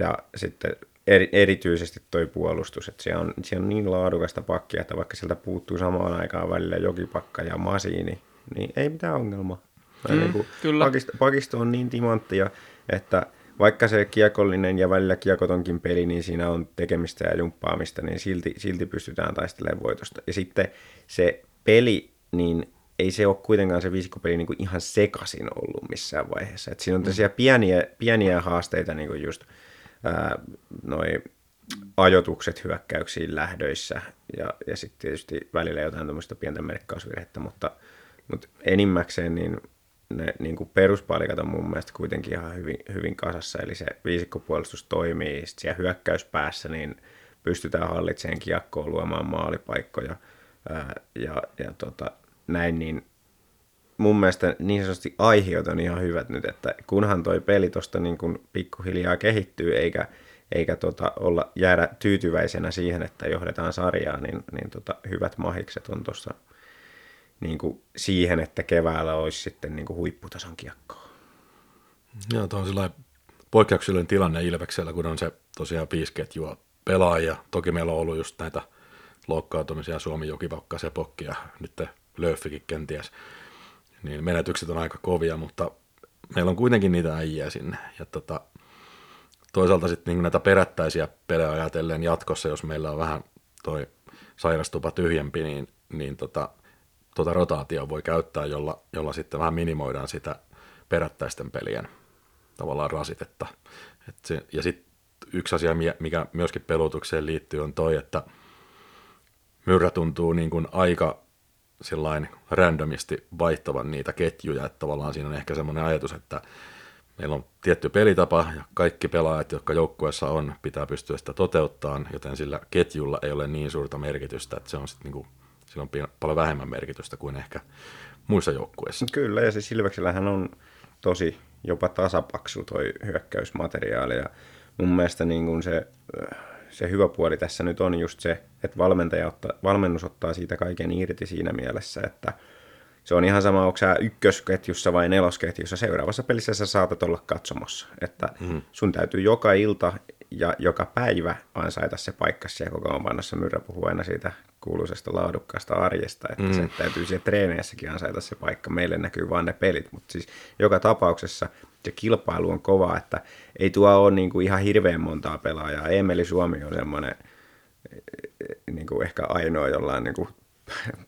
[SPEAKER 3] Ja sitten eri, erityisesti toi puolustus, että siellä on, siellä on niin laadukasta pakkia, että vaikka sieltä puuttuu samaan aikaan välillä jokipakka ja masiini, niin ei mitään ongelmaa. Mm, niin kuin
[SPEAKER 2] kyllä.
[SPEAKER 3] Pakisto, pakisto on niin timanttia, että vaikka se kiekollinen ja välillä kiekotonkin peli, niin siinä on tekemistä ja jumppaamista, niin silti, silti pystytään taistelemaan voitosta. Ja sitten se peli, niin ei se ole kuitenkaan se viisikkopeli niin kuin ihan sekasin ollut missään vaiheessa. Et siinä on tällaisia pieniä, pieniä haasteita, niin kuin just ää, noi ajotukset hyökkäyksiin lähdöissä ja, ja sitten tietysti välillä jotain tämmöistä pientä merkkausvirhettä, mutta, mutta enimmäkseen niin ne niin kuin peruspalikat on mun mielestä kuitenkin ihan hyvin, hyvin kasassa, eli se viisikkopuolustus toimii, sitten siellä hyökkäyspäässä niin pystytään hallitsemaan kiekkoa, luomaan maalipaikkoja ää, ja, ja tota, näin, niin mun mielestä niin sanotusti aiheet on ihan hyvät nyt, että kunhan toi peli tuosta niin pikkuhiljaa kehittyy, eikä, eikä tota olla jäädä tyytyväisenä siihen, että johdetaan sarjaa, niin, niin tota, hyvät mahikset on tuossa niin kuin siihen, että keväällä olisi sitten niin kuin huipputason kiekkoa.
[SPEAKER 4] Joo, tuo on sellainen poikkeuksellinen tilanne Ilveksellä, kun on se tosiaan viisi ketjua pelaajia. Toki meillä on ollut just näitä loukkaantumisia, Suomi, Jokivakka, Sepokki ja nyt Löffikin kenties. Niin menetykset on aika kovia, mutta meillä on kuitenkin niitä äijää sinne. Ja tota, toisaalta sitten niin näitä perättäisiä pelejä ajatellen jatkossa, jos meillä on vähän toi sairastupa tyhjempi, niin, niin tota, tota rotaatio voi käyttää, jolla, jolla sitten vähän minimoidaan sitä perättäisten pelien tavallaan rasitetta. Et se, ja sitten yksi asia, mikä myöskin pelutukseen liittyy, on toi, että myrrä tuntuu niin kuin aika sillain randomisti vaihtavan niitä ketjuja, että tavallaan siinä on ehkä semmoinen ajatus, että meillä on tietty pelitapa ja kaikki pelaajat, jotka joukkueessa on, pitää pystyä sitä toteuttamaan, joten sillä ketjulla ei ole niin suurta merkitystä, että se on sitten niinku, sillä on paljon vähemmän merkitystä kuin ehkä muissa joukkueissa.
[SPEAKER 3] Kyllä, ja siis Ilveksellähän on tosi jopa tasapaksu toi hyökkäysmateriaali, ja mun mielestä niin kuin se, se hyvä puoli tässä nyt on just se, että valmentaja ottaa, valmennus ottaa siitä kaiken irti siinä mielessä, että se on ihan sama, onko sä ykkösketjussa vai nelosketjussa. Seuraavassa pelissä sä saatat olla katsomossa. Että mm. sun täytyy joka ilta ja joka päivä ansaita se paikka siellä kokoonpanossa. Myrrä puhuu aina siitä kuuluisesta laadukkaasta arjesta, että mm. se täytyy siellä treeneissäkin ansaita se paikka. Meille näkyy vain ne pelit, mutta siis joka tapauksessa se kilpailu on kova, että ei tuo ole niin kuin ihan hirveän montaa pelaajaa. Emeli Suomi on semmoinen niin kuin ehkä ainoa, jolla on niin kuin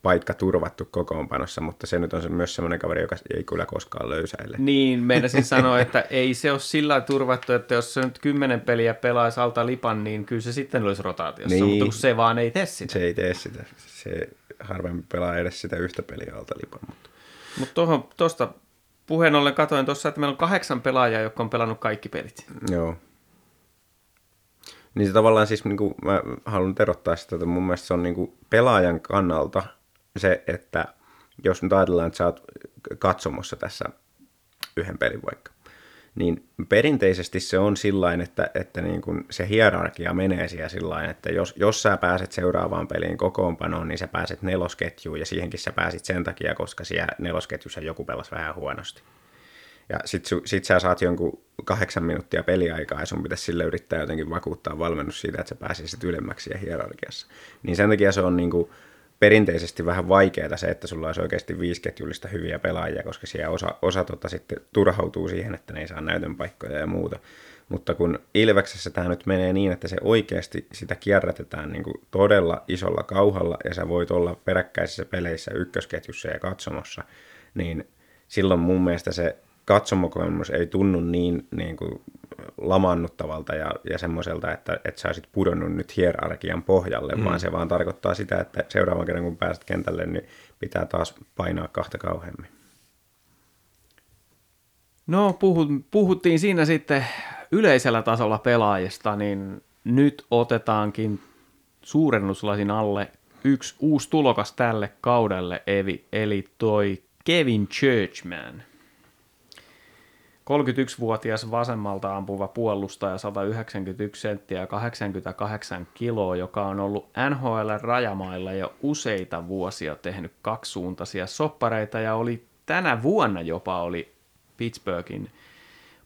[SPEAKER 3] paikka turvattu kokoonpanossa, mutta se nyt on se myös semmoinen kaveri, joka ei kyllä koskaan löysäile.
[SPEAKER 2] Niin, meinasin sanoa, että ei se ole sillä turvattu, että jos se nyt kymmenen peliä pelaisi alta lipan, niin kyllä se sitten olisi rotaatiossa, niin. mutta kun se vaan ei tee sitä.
[SPEAKER 3] Se ei tee sitä. Se harvemmin pelaa edes sitä yhtä peliä alta lipan. Mutta
[SPEAKER 2] Mut tuosta puheen ollen katoin tuossa, että meillä on kahdeksan pelaajaa, jotka on pelannut kaikki pelit.
[SPEAKER 3] Joo. Niin se tavallaan siis, niin kuin, mä haluan erottaa sitä, että mun mielestä se on niin kuin pelaajan kannalta se, että jos nyt ajatellaan, että sä oot katsomossa tässä yhden pelin vaikka, niin perinteisesti se on sillain, että, että niin kuin se hierarkia menee siellä sillain, että jos, jos sä pääset seuraavaan peliin kokoonpanoon, niin sä pääset nelosketjuun ja siihenkin sä pääsit sen takia, koska siellä nelosketjussa joku pelasi vähän huonosti. Ja sit, su, sit sä saat jonkun kahdeksan minuuttia peliaikaa ja sun pitäisi sille yrittää jotenkin vakuuttaa valmennus siitä, että sä pääsisit ylemmäksi ja hierarkiassa. Niin sen takia se on niin kuin perinteisesti vähän vaikeaa se, että sulla olisi oikeasti viisketjullista hyviä pelaajia, koska siellä osa, osa tota sitten turhautuu siihen, että ne ei saa näytön paikkoja ja muuta. Mutta kun Ilveksessä tämä nyt menee niin, että se oikeasti sitä kierrätetään niin kuin todella isolla kauhalla ja sä voit olla peräkkäisissä peleissä ykkösketjussa ja katsomossa, niin silloin mun mielestä se katsomokokemus ei tunnu niin, niin kuin lamannuttavalta ja, ja semmoiselta, että, että sä olisit pudonnut nyt hierarkian pohjalle, mm. vaan se vaan tarkoittaa sitä, että seuraavan kerran kun pääset kentälle, niin pitää taas painaa kahta kauheammin.
[SPEAKER 2] No, puhuttiin siinä sitten yleisellä tasolla pelaajista, niin nyt otetaankin suurennuslasin alle yksi uusi tulokas tälle kaudelle, eli, eli toi Kevin Churchman. 31-vuotias vasemmalta ampuva puolustaja 191 senttiä ja 88 kiloa, joka on ollut NHL rajamailla jo useita vuosia tehnyt kaksisuuntaisia soppareita ja oli tänä vuonna jopa oli Pittsburghin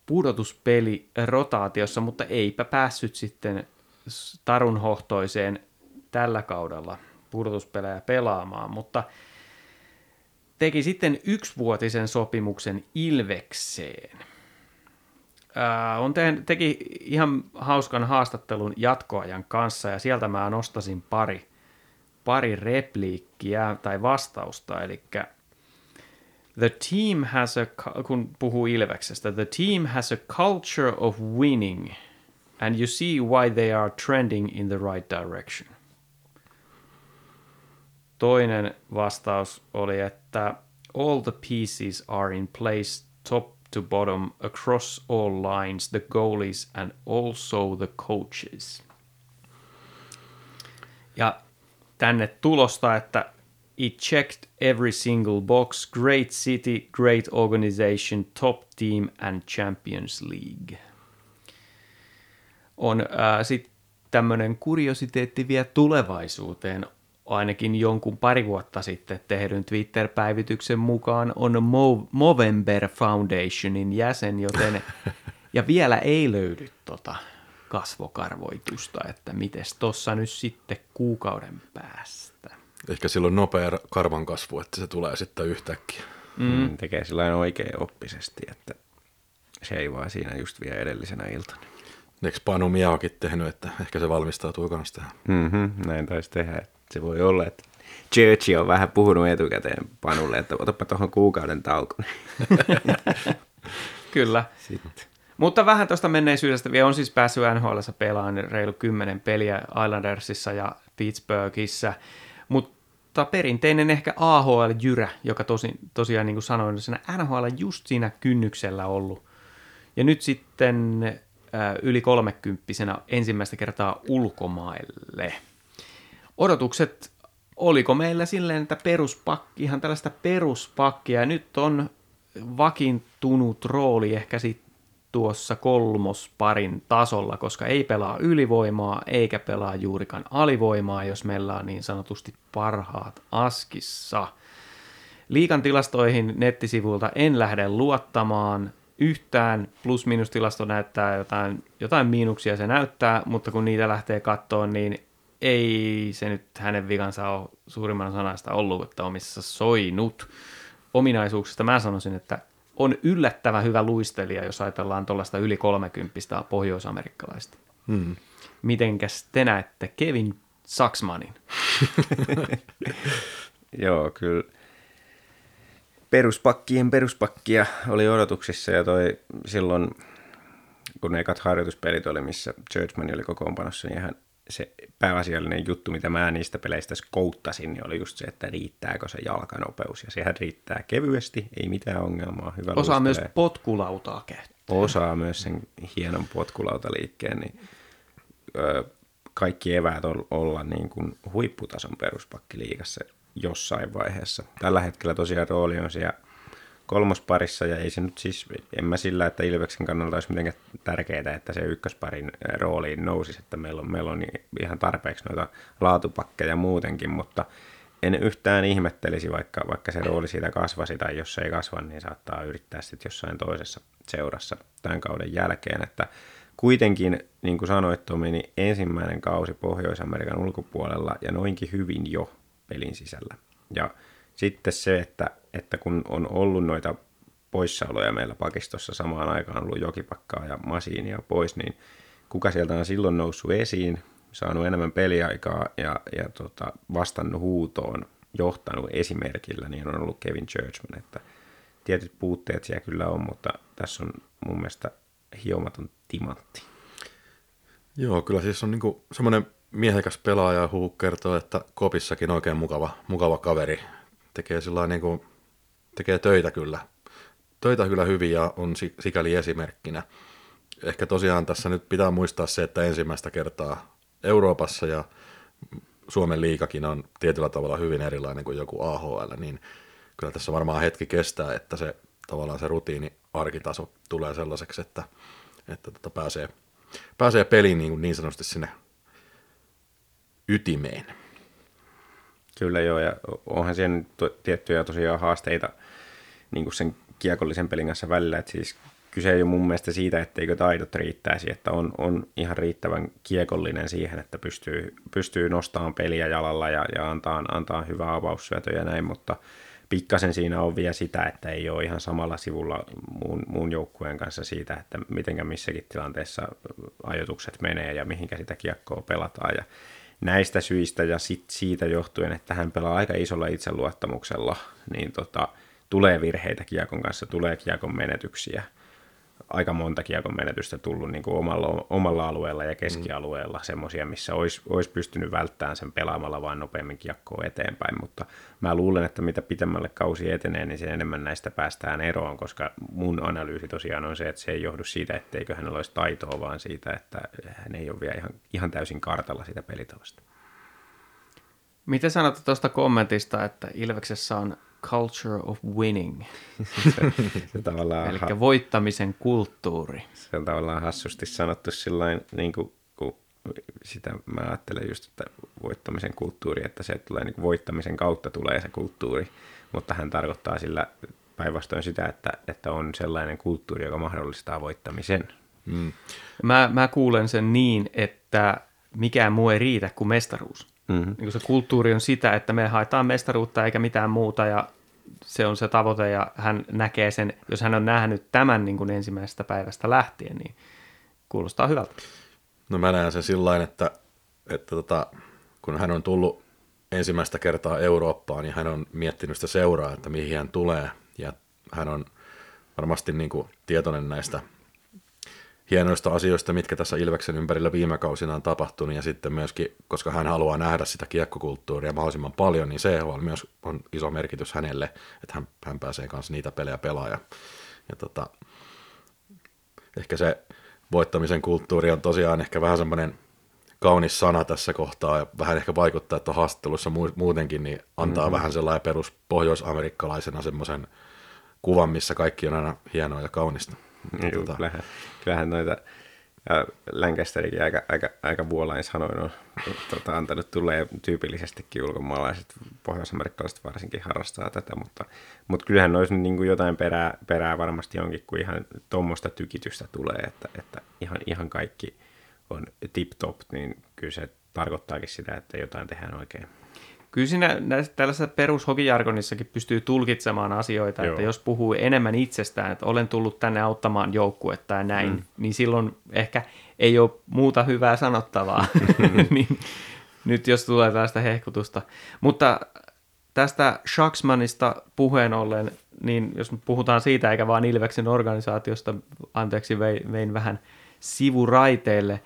[SPEAKER 2] pudotuspeli rotaatiossa, mutta eipä päässyt sitten tarunhohtoiseen tällä kaudella pudotuspelejä pelaamaan, mutta teki sitten yksivuotisen sopimuksen Ilvekseen – äh, on te, teki ihan hauskan haastattelun jatkoajan kanssa ja sieltä mä nostasin pari, pari repliikkiä tai vastausta, eli The team has a, kun puhuu Ilveksestä, the team has a culture of winning and you see why they are trending in the right direction. Toinen vastaus oli, että all the pieces are in place top to bottom across all lines, the goalies and also the coaches. Ja tänne tulosta, että it checked every single box, great city, great organization, top team and Champions League. On äh, sitten tämmöinen kuriositeetti vielä tulevaisuuteen ainakin jonkun pari vuotta sitten tehdyn Twitter-päivityksen mukaan on Mo- Movember Foundationin jäsen, joten ja vielä ei löydy tota kasvokarvoitusta, että miten tossa nyt sitten kuukauden päästä.
[SPEAKER 4] Ehkä silloin nopea karvan kasvu, että se tulee sitten yhtäkkiä.
[SPEAKER 3] Mm. mm tekee sillä oikein oppisesti, että se ei vaan siinä just vielä edellisenä iltana.
[SPEAKER 4] Eikö Panu Miaokin tehnyt, että ehkä se valmistautuu kanssa tähän?
[SPEAKER 3] Mm-hmm, näin taisi tehdä. Se voi olla, että Churchill on vähän puhunut etukäteen Panulle, että otapa tuohon kuukauden tauko.
[SPEAKER 2] Kyllä. Sitten. Mutta vähän tuosta menneisyydestä vielä on siis päässyt NHL pelaamaan reilu kymmenen peliä Islandersissa ja Pittsburghissa. Mutta mutta perinteinen ehkä AHL-jyrä, joka tosi, tosiaan niin kuin sanoin, siinä NHL just siinä kynnyksellä ollut. Ja nyt sitten äh, yli kolmekymppisenä ensimmäistä kertaa ulkomaille. Odotukset, oliko meillä silleen, että peruspakki, ihan tällaista peruspakkia, ja nyt on vakiintunut rooli ehkä sitten tuossa kolmosparin tasolla, koska ei pelaa ylivoimaa eikä pelaa juurikaan alivoimaa, jos meillä on niin sanotusti parhaat askissa. Liikan tilastoihin nettisivuilta en lähde luottamaan yhtään, plus-minus tilasto näyttää jotain, jotain miinuksia se näyttää, mutta kun niitä lähtee kattoon, niin ei se nyt hänen vikansa ole suurimman sanasta ollut, että omissa soinut. Ominaisuuksista mä sanoisin, että on yllättävän hyvä luistelija, jos ajatellaan tuollaista yli 30 pohjoisamerikkalaista. Hmm. Mitenkäs te näette Kevin Saksmanin?
[SPEAKER 3] Joo, kyllä peruspakkien peruspakkia oli odotuksissa ja toi silloin, kun ne ekat harjoituspelit oli, missä Churchman oli kokoonpanossa, niin ihan se pääasiallinen juttu, mitä mä niistä peleistä skouttasin, niin oli just se, että riittääkö se jalkanopeus. Ja sehän riittää kevyesti, ei mitään ongelmaa. Hyvä
[SPEAKER 2] Osaa
[SPEAKER 3] luistelee.
[SPEAKER 2] myös potkulautaa käyttää.
[SPEAKER 3] Osaa myös sen hienon potkulautaliikkeen, niin ö, kaikki eväät on olla niin kuin huipputason peruspakki liigassa jossain vaiheessa. Tällä hetkellä tosiaan rooli on siellä kolmosparissa ja ei se nyt siis, en mä sillä, että Ilveksen kannalta olisi mitenkään tärkeää, että se ykkösparin rooliin nousisi, että meillä on, meillä on ihan tarpeeksi noita laatupakkeja muutenkin, mutta en yhtään ihmettelisi, vaikka, vaikka se rooli siitä kasvasi tai jos se ei kasva, niin saattaa yrittää sitten jossain toisessa seurassa tämän kauden jälkeen, että kuitenkin, niin kuin sanoit Tomi, niin ensimmäinen kausi Pohjois-Amerikan ulkopuolella ja noinkin hyvin jo pelin sisällä. Ja sitten se, että, että kun on ollut noita poissaoloja meillä pakistossa samaan aikaan, ollut jokipakkaa ja masiinia pois, niin kuka sieltä on silloin noussut esiin, saanut enemmän peliaikaa ja, ja tota, vastannut huutoon, johtanut esimerkillä, niin on ollut Kevin Churchman, että tietyt puutteet siellä kyllä on, mutta tässä on mun mielestä hiomaton timantti.
[SPEAKER 4] Joo, kyllä siis on niinku semmoinen miehekäs pelaaja ja huu kertoo, että Kopissakin oikein mukava, mukava kaveri. Tekee, sillä niinku, tekee töitä kyllä. Töitä kyllä hyvin ja on sikäli esimerkkinä. Ehkä tosiaan tässä nyt pitää muistaa se, että ensimmäistä kertaa Euroopassa ja Suomen liikakin on tietyllä tavalla hyvin erilainen kuin joku AHL, niin kyllä tässä varmaan hetki kestää, että se tavallaan se rutiini arkitaso tulee sellaiseksi, että, että tota pääsee, pääsee peliin niin, niin sanotusti sinne ytimeen.
[SPEAKER 3] Kyllä joo, ja onhan siellä tiettyjä tosiaan haasteita niin kuin sen kiekollisen pelin kanssa välillä, että siis kyse ei ole mun mielestä siitä, etteikö taidot riittäisi, että on, on ihan riittävän kiekollinen siihen, että pystyy, pystyy nostamaan peliä jalalla ja, ja antaa, antaa hyvää avaussyötö ja näin, mutta pikkasen siinä on vielä sitä, että ei ole ihan samalla sivulla muun, muun joukkueen kanssa siitä, että mitenkä missäkin tilanteessa ajotukset menee ja mihinkä sitä kiekkoa pelataan. Ja näistä syistä ja sit siitä johtuen, että hän pelaa aika isolla itseluottamuksella, niin tota, tulee virheitä kiekon kanssa, tulee kiekon menetyksiä. Aika monta kiekon menetystä tullut niin kuin omalla, omalla alueella ja keskialueella, mm. semmoisia, missä olisi, olisi pystynyt välttämään sen pelaamalla vaan nopeammin kiekkoa eteenpäin, mutta mä luulen, että mitä pitemmälle kausi etenee, niin sen enemmän näistä päästään eroon, koska mun analyysi tosiaan on se, että se ei johdu siitä, etteikö hänellä olisi taitoa, vaan siitä, että hän ei ole vielä ihan, ihan täysin kartalla sitä pelitavasta.
[SPEAKER 2] Mitä sanot tuosta kommentista, että Ilveksessä on culture of winning?
[SPEAKER 3] se, se tavallaan
[SPEAKER 2] Eli ha- voittamisen kulttuuri.
[SPEAKER 3] Se on tavallaan hassusti sanottu sillain, niin kuin, kun sitä mä ajattelen just, että voittamisen kulttuuri, että se tulee niin voittamisen kautta tulee se kulttuuri, mutta hän tarkoittaa sillä päinvastoin sitä, että, että on sellainen kulttuuri, joka mahdollistaa voittamisen. Mm.
[SPEAKER 2] Mä, mä kuulen sen niin, että mikään muu ei riitä kuin mestaruus. Mm-hmm. Niin se kulttuuri on sitä, että me haetaan mestaruutta eikä mitään muuta ja se on se tavoite ja hän näkee sen, jos hän on nähnyt tämän niin kuin ensimmäisestä päivästä lähtien, niin kuulostaa hyvältä.
[SPEAKER 4] No mä näen sen sillä että, että tota, kun hän on tullut ensimmäistä kertaa Eurooppaan ja hän on miettinyt sitä seuraa, että mihin hän tulee ja hän on varmasti niin kuin tietoinen näistä hienoista asioista, mitkä tässä Ilveksen ympärillä viime kausina on tapahtunut, ja sitten myöskin, koska hän haluaa nähdä sitä kiekkokulttuuria mahdollisimman paljon, niin CHL myös on iso merkitys hänelle, että hän, hän pääsee kanssa niitä pelejä pelaamaan. Ja, ja tota, ehkä se voittamisen kulttuuri on tosiaan ehkä vähän semmoinen kaunis sana tässä kohtaa ja vähän ehkä vaikuttaa, että haastattelussa muutenkin niin antaa mm-hmm. vähän sellainen perus pohjoisamerikkalaisena semmoisen kuvan, missä kaikki on aina hienoa ja kaunista.
[SPEAKER 3] Niin, tota... kyllähän, kyllähän noita ja Lancasterikin aika, aika, aika vuolain sanoin on tota, antanut tulee tyypillisestikin ulkomaalaiset, pohjoisamerikkalaiset varsinkin harrastaa tätä, mutta, mutta kyllähän olisi niin kuin jotain perää, perää varmasti onkin, kun ihan tuommoista tykitystä tulee, että, että ihan, ihan kaikki on tip-top, niin kyllä se tarkoittaakin sitä, että jotain tehdään oikein.
[SPEAKER 2] Kyllä siinä näissä, tällaisessa perushokijargonissakin pystyy tulkitsemaan asioita, Joo. että jos puhuu enemmän itsestään, että olen tullut tänne auttamaan joukkuetta ja näin, mm. niin silloin ehkä ei ole muuta hyvää sanottavaa. niin, nyt jos tulee tästä hehkutusta. Mutta tästä Shaxmanista puheen ollen, niin jos puhutaan siitä eikä vaan Ilveksen organisaatiosta, anteeksi vein vähän sivuraiteille,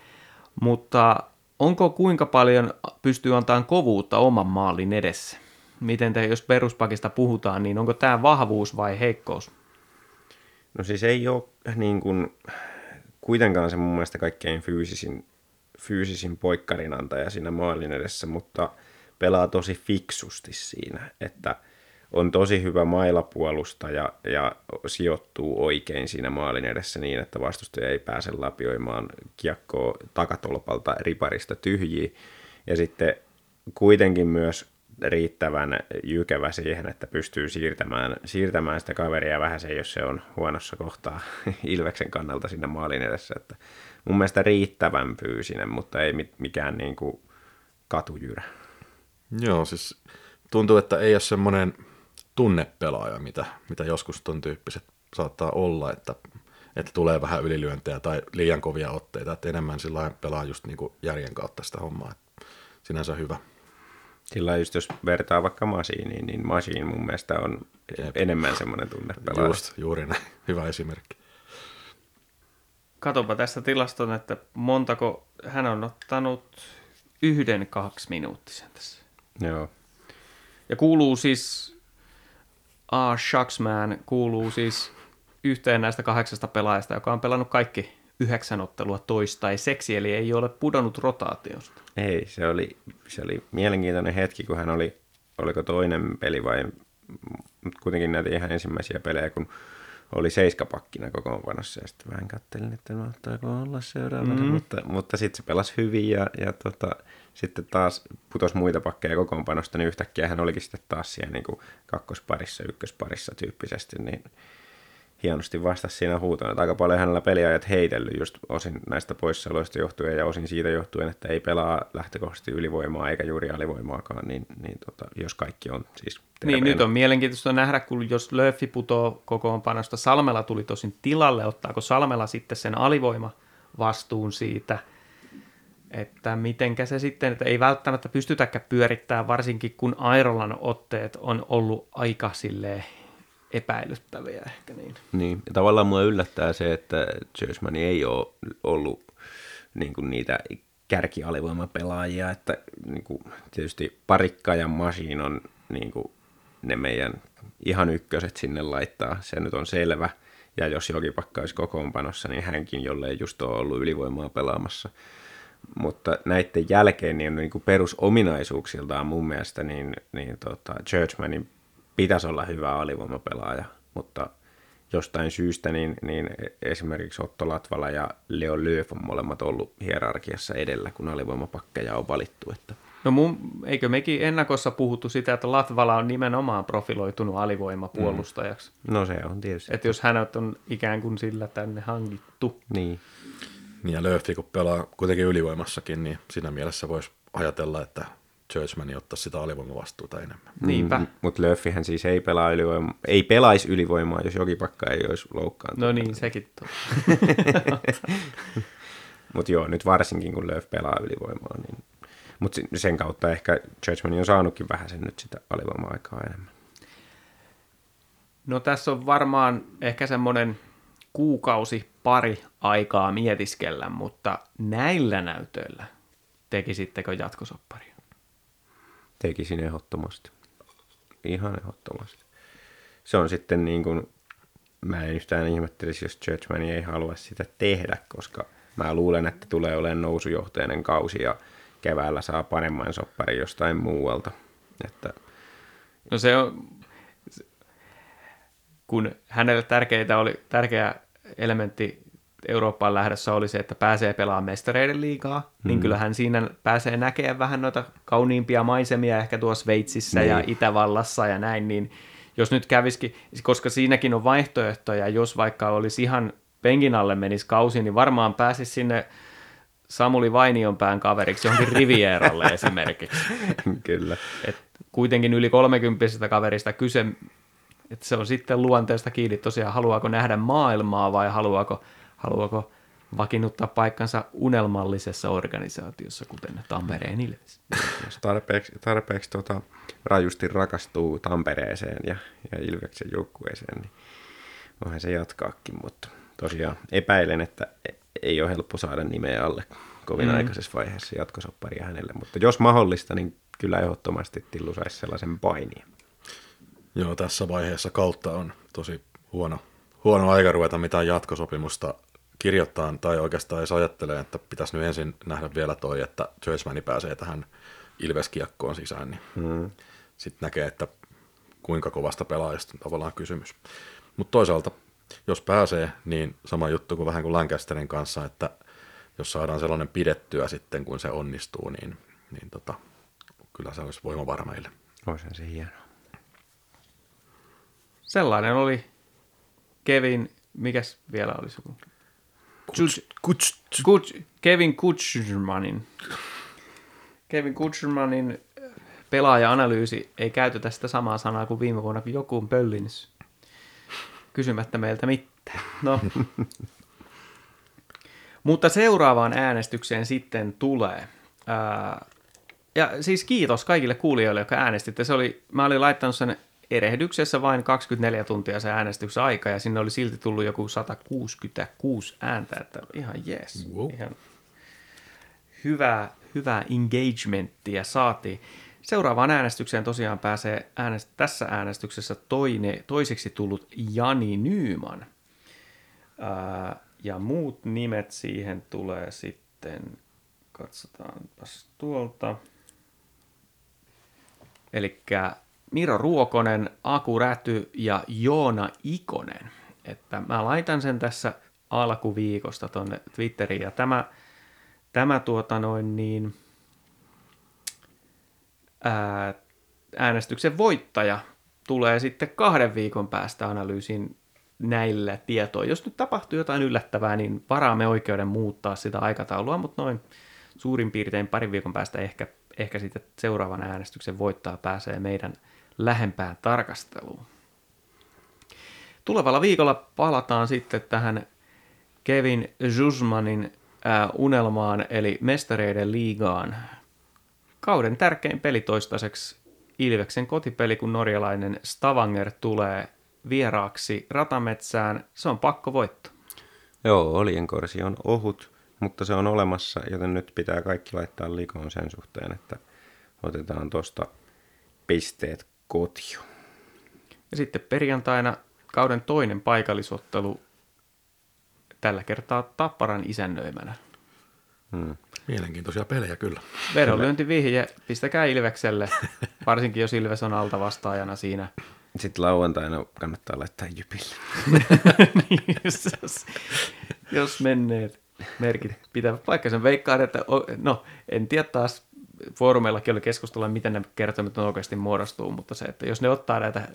[SPEAKER 2] mutta onko kuinka paljon pystyy antamaan kovuutta oman maalin edessä? Miten te, jos peruspakista puhutaan, niin onko tämä vahvuus vai heikkous?
[SPEAKER 3] No siis ei ole niin kuin, kuitenkaan se mun mielestä kaikkein fyysisin, fyysisin poikkarin antaja siinä maalin edessä, mutta pelaa tosi fiksusti siinä, että – on tosi hyvä mailapuolustaja ja sijoittuu oikein siinä maalin edessä niin, että vastustaja ei pääse lapioimaan kiekkoa takatolpalta riparista tyhjiä. Ja sitten kuitenkin myös riittävän jykevä siihen, että pystyy siirtämään, siirtämään sitä kaveria vähän se, jos se on huonossa kohtaa Ilveksen kannalta siinä maalin edessä. Että mun mielestä riittävän fyysinen, mutta ei mikään niin kuin katujyrä.
[SPEAKER 4] Joo, siis tuntuu, että ei ole semmoinen tunnepelaaja, mitä, mitä joskus ton tyyppiset saattaa olla, että, että tulee vähän ylilyöntejä tai liian kovia otteita, että enemmän sillä pelaa just niin kuin järjen kautta sitä hommaa, että sinänsä hyvä.
[SPEAKER 3] Sillä just jos vertaa vaikka Masiiniin, niin Masiin mun mielestä on Jep. enemmän semmoinen tunnepelaaja.
[SPEAKER 4] Just, juuri näin. Hyvä esimerkki.
[SPEAKER 2] Katopa tästä tilaston, että montako hän on ottanut yhden kaksi minuuttisen tässä.
[SPEAKER 3] Joo.
[SPEAKER 2] Ja kuuluu siis A. Shucksman kuuluu siis yhteen näistä kahdeksasta pelaajasta, joka on pelannut kaikki yhdeksän ottelua toistaiseksi, eli ei ole pudonnut rotaatiosta.
[SPEAKER 3] Ei, se oli, se oli mielenkiintoinen hetki, kun hän oli, oliko toinen peli vai, mutta kuitenkin näitä ihan ensimmäisiä pelejä, kun oli seiskapakkina kokoonpanossa ja sitten vähän kattelin, että no ottaako olla seuraavana, mm. mutta, mutta sitten se pelasi hyvin ja, ja tota, sitten taas putosi muita pakkeja kokoonpanosta, niin yhtäkkiä hän olikin sitten taas siellä niin kuin kakkosparissa, ykkösparissa tyyppisesti, niin hienosti vastasi siinä huutoon, että aika paljon hänellä peliajat heitellyt just osin näistä poissaoloista johtuen ja osin siitä johtuen, että ei pelaa lähtökohtaisesti ylivoimaa eikä juuri alivoimaakaan, niin, niin tota, jos kaikki on siis
[SPEAKER 2] terveenä. Niin, nyt on mielenkiintoista nähdä, kun jos Löffi putoo kokoonpanosta, Salmela tuli tosin tilalle, ottaako Salmela sitten sen alivoima vastuun siitä – että mitenkä se sitten, että ei välttämättä pystytäkään pyörittämään, varsinkin kun Airolan otteet on ollut aika silleen epäilyttäviä ehkä niin.
[SPEAKER 3] Niin, ja tavallaan mua yllättää se, että Jersmani ei ole ollut niin kuin niitä kärkialivoimapelaajia, että niin kuin, tietysti Parikka ja Masin on niin kuin, ne meidän ihan ykköset sinne laittaa, se nyt on selvä. Ja jos Jokipakka olisi kokoonpanossa, niin hänkin, jollei just ole ollut ylivoimaa pelaamassa – mutta näiden jälkeen niin, niin kuin perusominaisuuksiltaan mun mielestä niin, niin tota, Churchmanin pitäisi olla hyvä alivoimapelaaja, mutta jostain syystä niin, niin esimerkiksi Otto Latvala ja Leo Lööf on molemmat ollut hierarkiassa edellä, kun alivoimapakkeja on valittu. Että.
[SPEAKER 2] No mun, eikö mekin ennakossa puhuttu sitä, että Latvala on nimenomaan profiloitunut alivoimapuolustajaksi?
[SPEAKER 3] Mm. No se on tietysti.
[SPEAKER 2] Että jos hänet on ikään kuin sillä tänne hankittu.
[SPEAKER 3] Niin.
[SPEAKER 4] Niin ja Löffi, kun pelaa kuitenkin ylivoimassakin, niin siinä mielessä voisi ajatella, että Churchman ottaa sitä alivoimavastuuta enemmän.
[SPEAKER 2] Niinpä. Mm,
[SPEAKER 3] mutta Löffihän siis ei, pelaa ylivoima, ei pelaisi ylivoimaa, jos jokipakka ei olisi loukkaantunut.
[SPEAKER 2] No niin, sekin
[SPEAKER 3] Mutta joo, nyt varsinkin kun Löf pelaa ylivoimaa, niin mutta sen kautta ehkä Churchman on saanutkin vähän sen nyt sitä alivoima-aikaa enemmän.
[SPEAKER 2] No tässä on varmaan ehkä semmoinen kuukausi pari aikaa mietiskellä, mutta näillä näytöillä tekisittekö jatkosopparia?
[SPEAKER 3] Tekisin ehdottomasti. Ihan ehdottomasti. Se on sitten niin kuin, mä en yhtään ihmettelisi, jos Churchman ei halua sitä tehdä, koska mä luulen, että tulee olemaan nousujohteinen kausi ja keväällä saa paremman sopparin jostain muualta. Että
[SPEAKER 2] No se on, kun hänelle tärkeitä oli, tärkeä elementti Eurooppaan lähdössä oli se, että pääsee pelaamaan mestareiden liigaa, mm. niin kyllähän siinä pääsee näkemään vähän noita kauniimpia maisemia ehkä tuossa Sveitsissä niin. ja Itävallassa ja näin, niin jos nyt kävisikin, koska siinäkin on vaihtoehtoja, jos vaikka olisi ihan penkin alle menisi kausi, niin varmaan pääsisi sinne Samuli Vainionpään kaveriksi johonkin Rivieralle esimerkiksi.
[SPEAKER 3] kyllä.
[SPEAKER 2] Et kuitenkin yli 30 kaverista kyse, että se on sitten luonteesta kiinni tosiaan, haluaako nähdä maailmaa vai haluaako, haluaako vakiinnuttaa paikkansa unelmallisessa organisaatiossa, kuten Tampereen Ilves.
[SPEAKER 3] Jos tarpeeksi, tarpeeksi tota, rajusti rakastuu Tampereeseen ja, ja Ilveksen joukkueeseen, niin voihan se jatkaakin, mutta tosiaan epäilen, että ei ole helppo saada nimeä alle kovin mm. aikaisessa vaiheessa jatkosopparia hänelle, mutta jos mahdollista, niin kyllä ehdottomasti Tillu saisi sellaisen painiin.
[SPEAKER 4] Joo, tässä vaiheessa kautta on tosi huono, huono aika ruveta mitään jatkosopimusta kirjoittaa, tai oikeastaan jos ajattelee, että pitäisi nyt ensin nähdä vielä toi, että Churchmani pääsee tähän Ilveskiakkoon sisään, niin mm. sitten näkee, että kuinka kovasta pelaajasta on tavallaan kysymys. Mutta toisaalta, jos pääsee, niin sama juttu kuin vähän kuin Lancasterin kanssa, että jos saadaan sellainen pidettyä sitten, kun se onnistuu, niin, niin tota, kyllä se olisi voimavara meille.
[SPEAKER 3] Olisihan se hienoa.
[SPEAKER 2] Sellainen oli Kevin, mikäs vielä oli suku? Kuts, kuts, Kevin Kutschmanin. Kevin Kutschmanin pelaaja-analyysi ei käytetä sitä samaa sanaa kuin viime vuonna, kun joku on pöllinis. Kysymättä meiltä mitään. No. Mutta seuraavaan äänestykseen sitten tulee. Ää, ja siis kiitos kaikille kuulijoille, jotka äänestitte. Se oli, mä olin laittanut sen erehdyksessä vain 24 tuntia se äänestyksen aika, ja sinne oli silti tullut joku 166 ääntä, että ihan jees. Wow. Ihan hyvää, hyvää engagementtia saatiin. Seuraavaan äänestykseen tosiaan pääsee äänest- tässä äänestyksessä toine, toiseksi tullut Jani Nyyman. Ää, ja muut nimet siihen tulee sitten, katsotaanpas tuolta. Eli Miro Ruokonen, Aku Räty ja Joona Ikonen. Että mä laitan sen tässä alkuviikosta tonne Twitteriin ja tämä, tämä tuota noin niin, ää, äänestyksen voittaja tulee sitten kahden viikon päästä analyysin näillä tietoilla. Jos nyt tapahtuu jotain yllättävää, niin varaamme oikeuden muuttaa sitä aikataulua, mutta noin suurin piirtein parin viikon päästä ehkä, ehkä sitten seuraavan äänestyksen voittaa pääsee meidän lähempään tarkasteluun. Tulevalla viikolla palataan sitten tähän Kevin Zuzmanin äh, unelmaan, eli mestareiden liigaan. Kauden tärkein peli toistaiseksi Ilveksen kotipeli, kun norjalainen Stavanger tulee vieraaksi ratametsään. Se on pakko voitto.
[SPEAKER 3] Joo, olienkorsi on ohut, mutta se on olemassa, joten nyt pitää kaikki laittaa likoon sen suhteen, että otetaan tuosta pisteet kotio.
[SPEAKER 2] Ja sitten perjantaina kauden toinen paikallisottelu tällä kertaa Tapparan isännöimänä.
[SPEAKER 4] Hmm. Mielenkiintoisia pelejä kyllä.
[SPEAKER 2] Vedonlyöntivihje, pistäkää Ilvekselle, varsinkin jos Ilves on alta vastaajana siinä.
[SPEAKER 3] Sitten lauantaina kannattaa laittaa jypille.
[SPEAKER 2] niin, jos, jos menneet merkit pitävät paikkansa. Veikkaan, että no, en tiedä taas, foorumeillakin oli keskustella, miten ne kertomat oikeasti muodostuu, mutta se, että jos ne ottaa näitä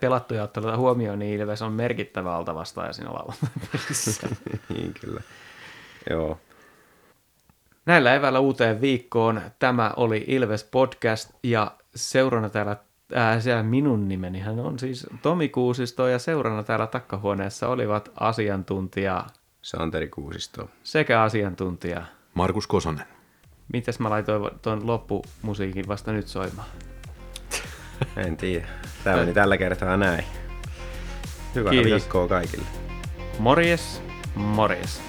[SPEAKER 2] pelattuja otteluita huomioon, niin Ilves on merkittävä alta vastaaja siinä lauantaipelissä.
[SPEAKER 3] niin kyllä. Joo.
[SPEAKER 2] Näillä eväillä uuteen viikkoon. Tämä oli Ilves Podcast ja seurana täällä, äh, siellä minun nimeni hän on siis Tomi Kuusisto ja seurana täällä takkahuoneessa olivat asiantuntija
[SPEAKER 3] Santeri Kuusisto
[SPEAKER 2] sekä asiantuntija
[SPEAKER 4] Markus Kosonen.
[SPEAKER 2] Mites mä laitoin tuon loppumusiikin vasta nyt soimaan?
[SPEAKER 3] En tiedä. Tämä meni tällä kertaa näin. Hyvää Kiitos. viikkoa kaikille.
[SPEAKER 2] Morjes. Morjes.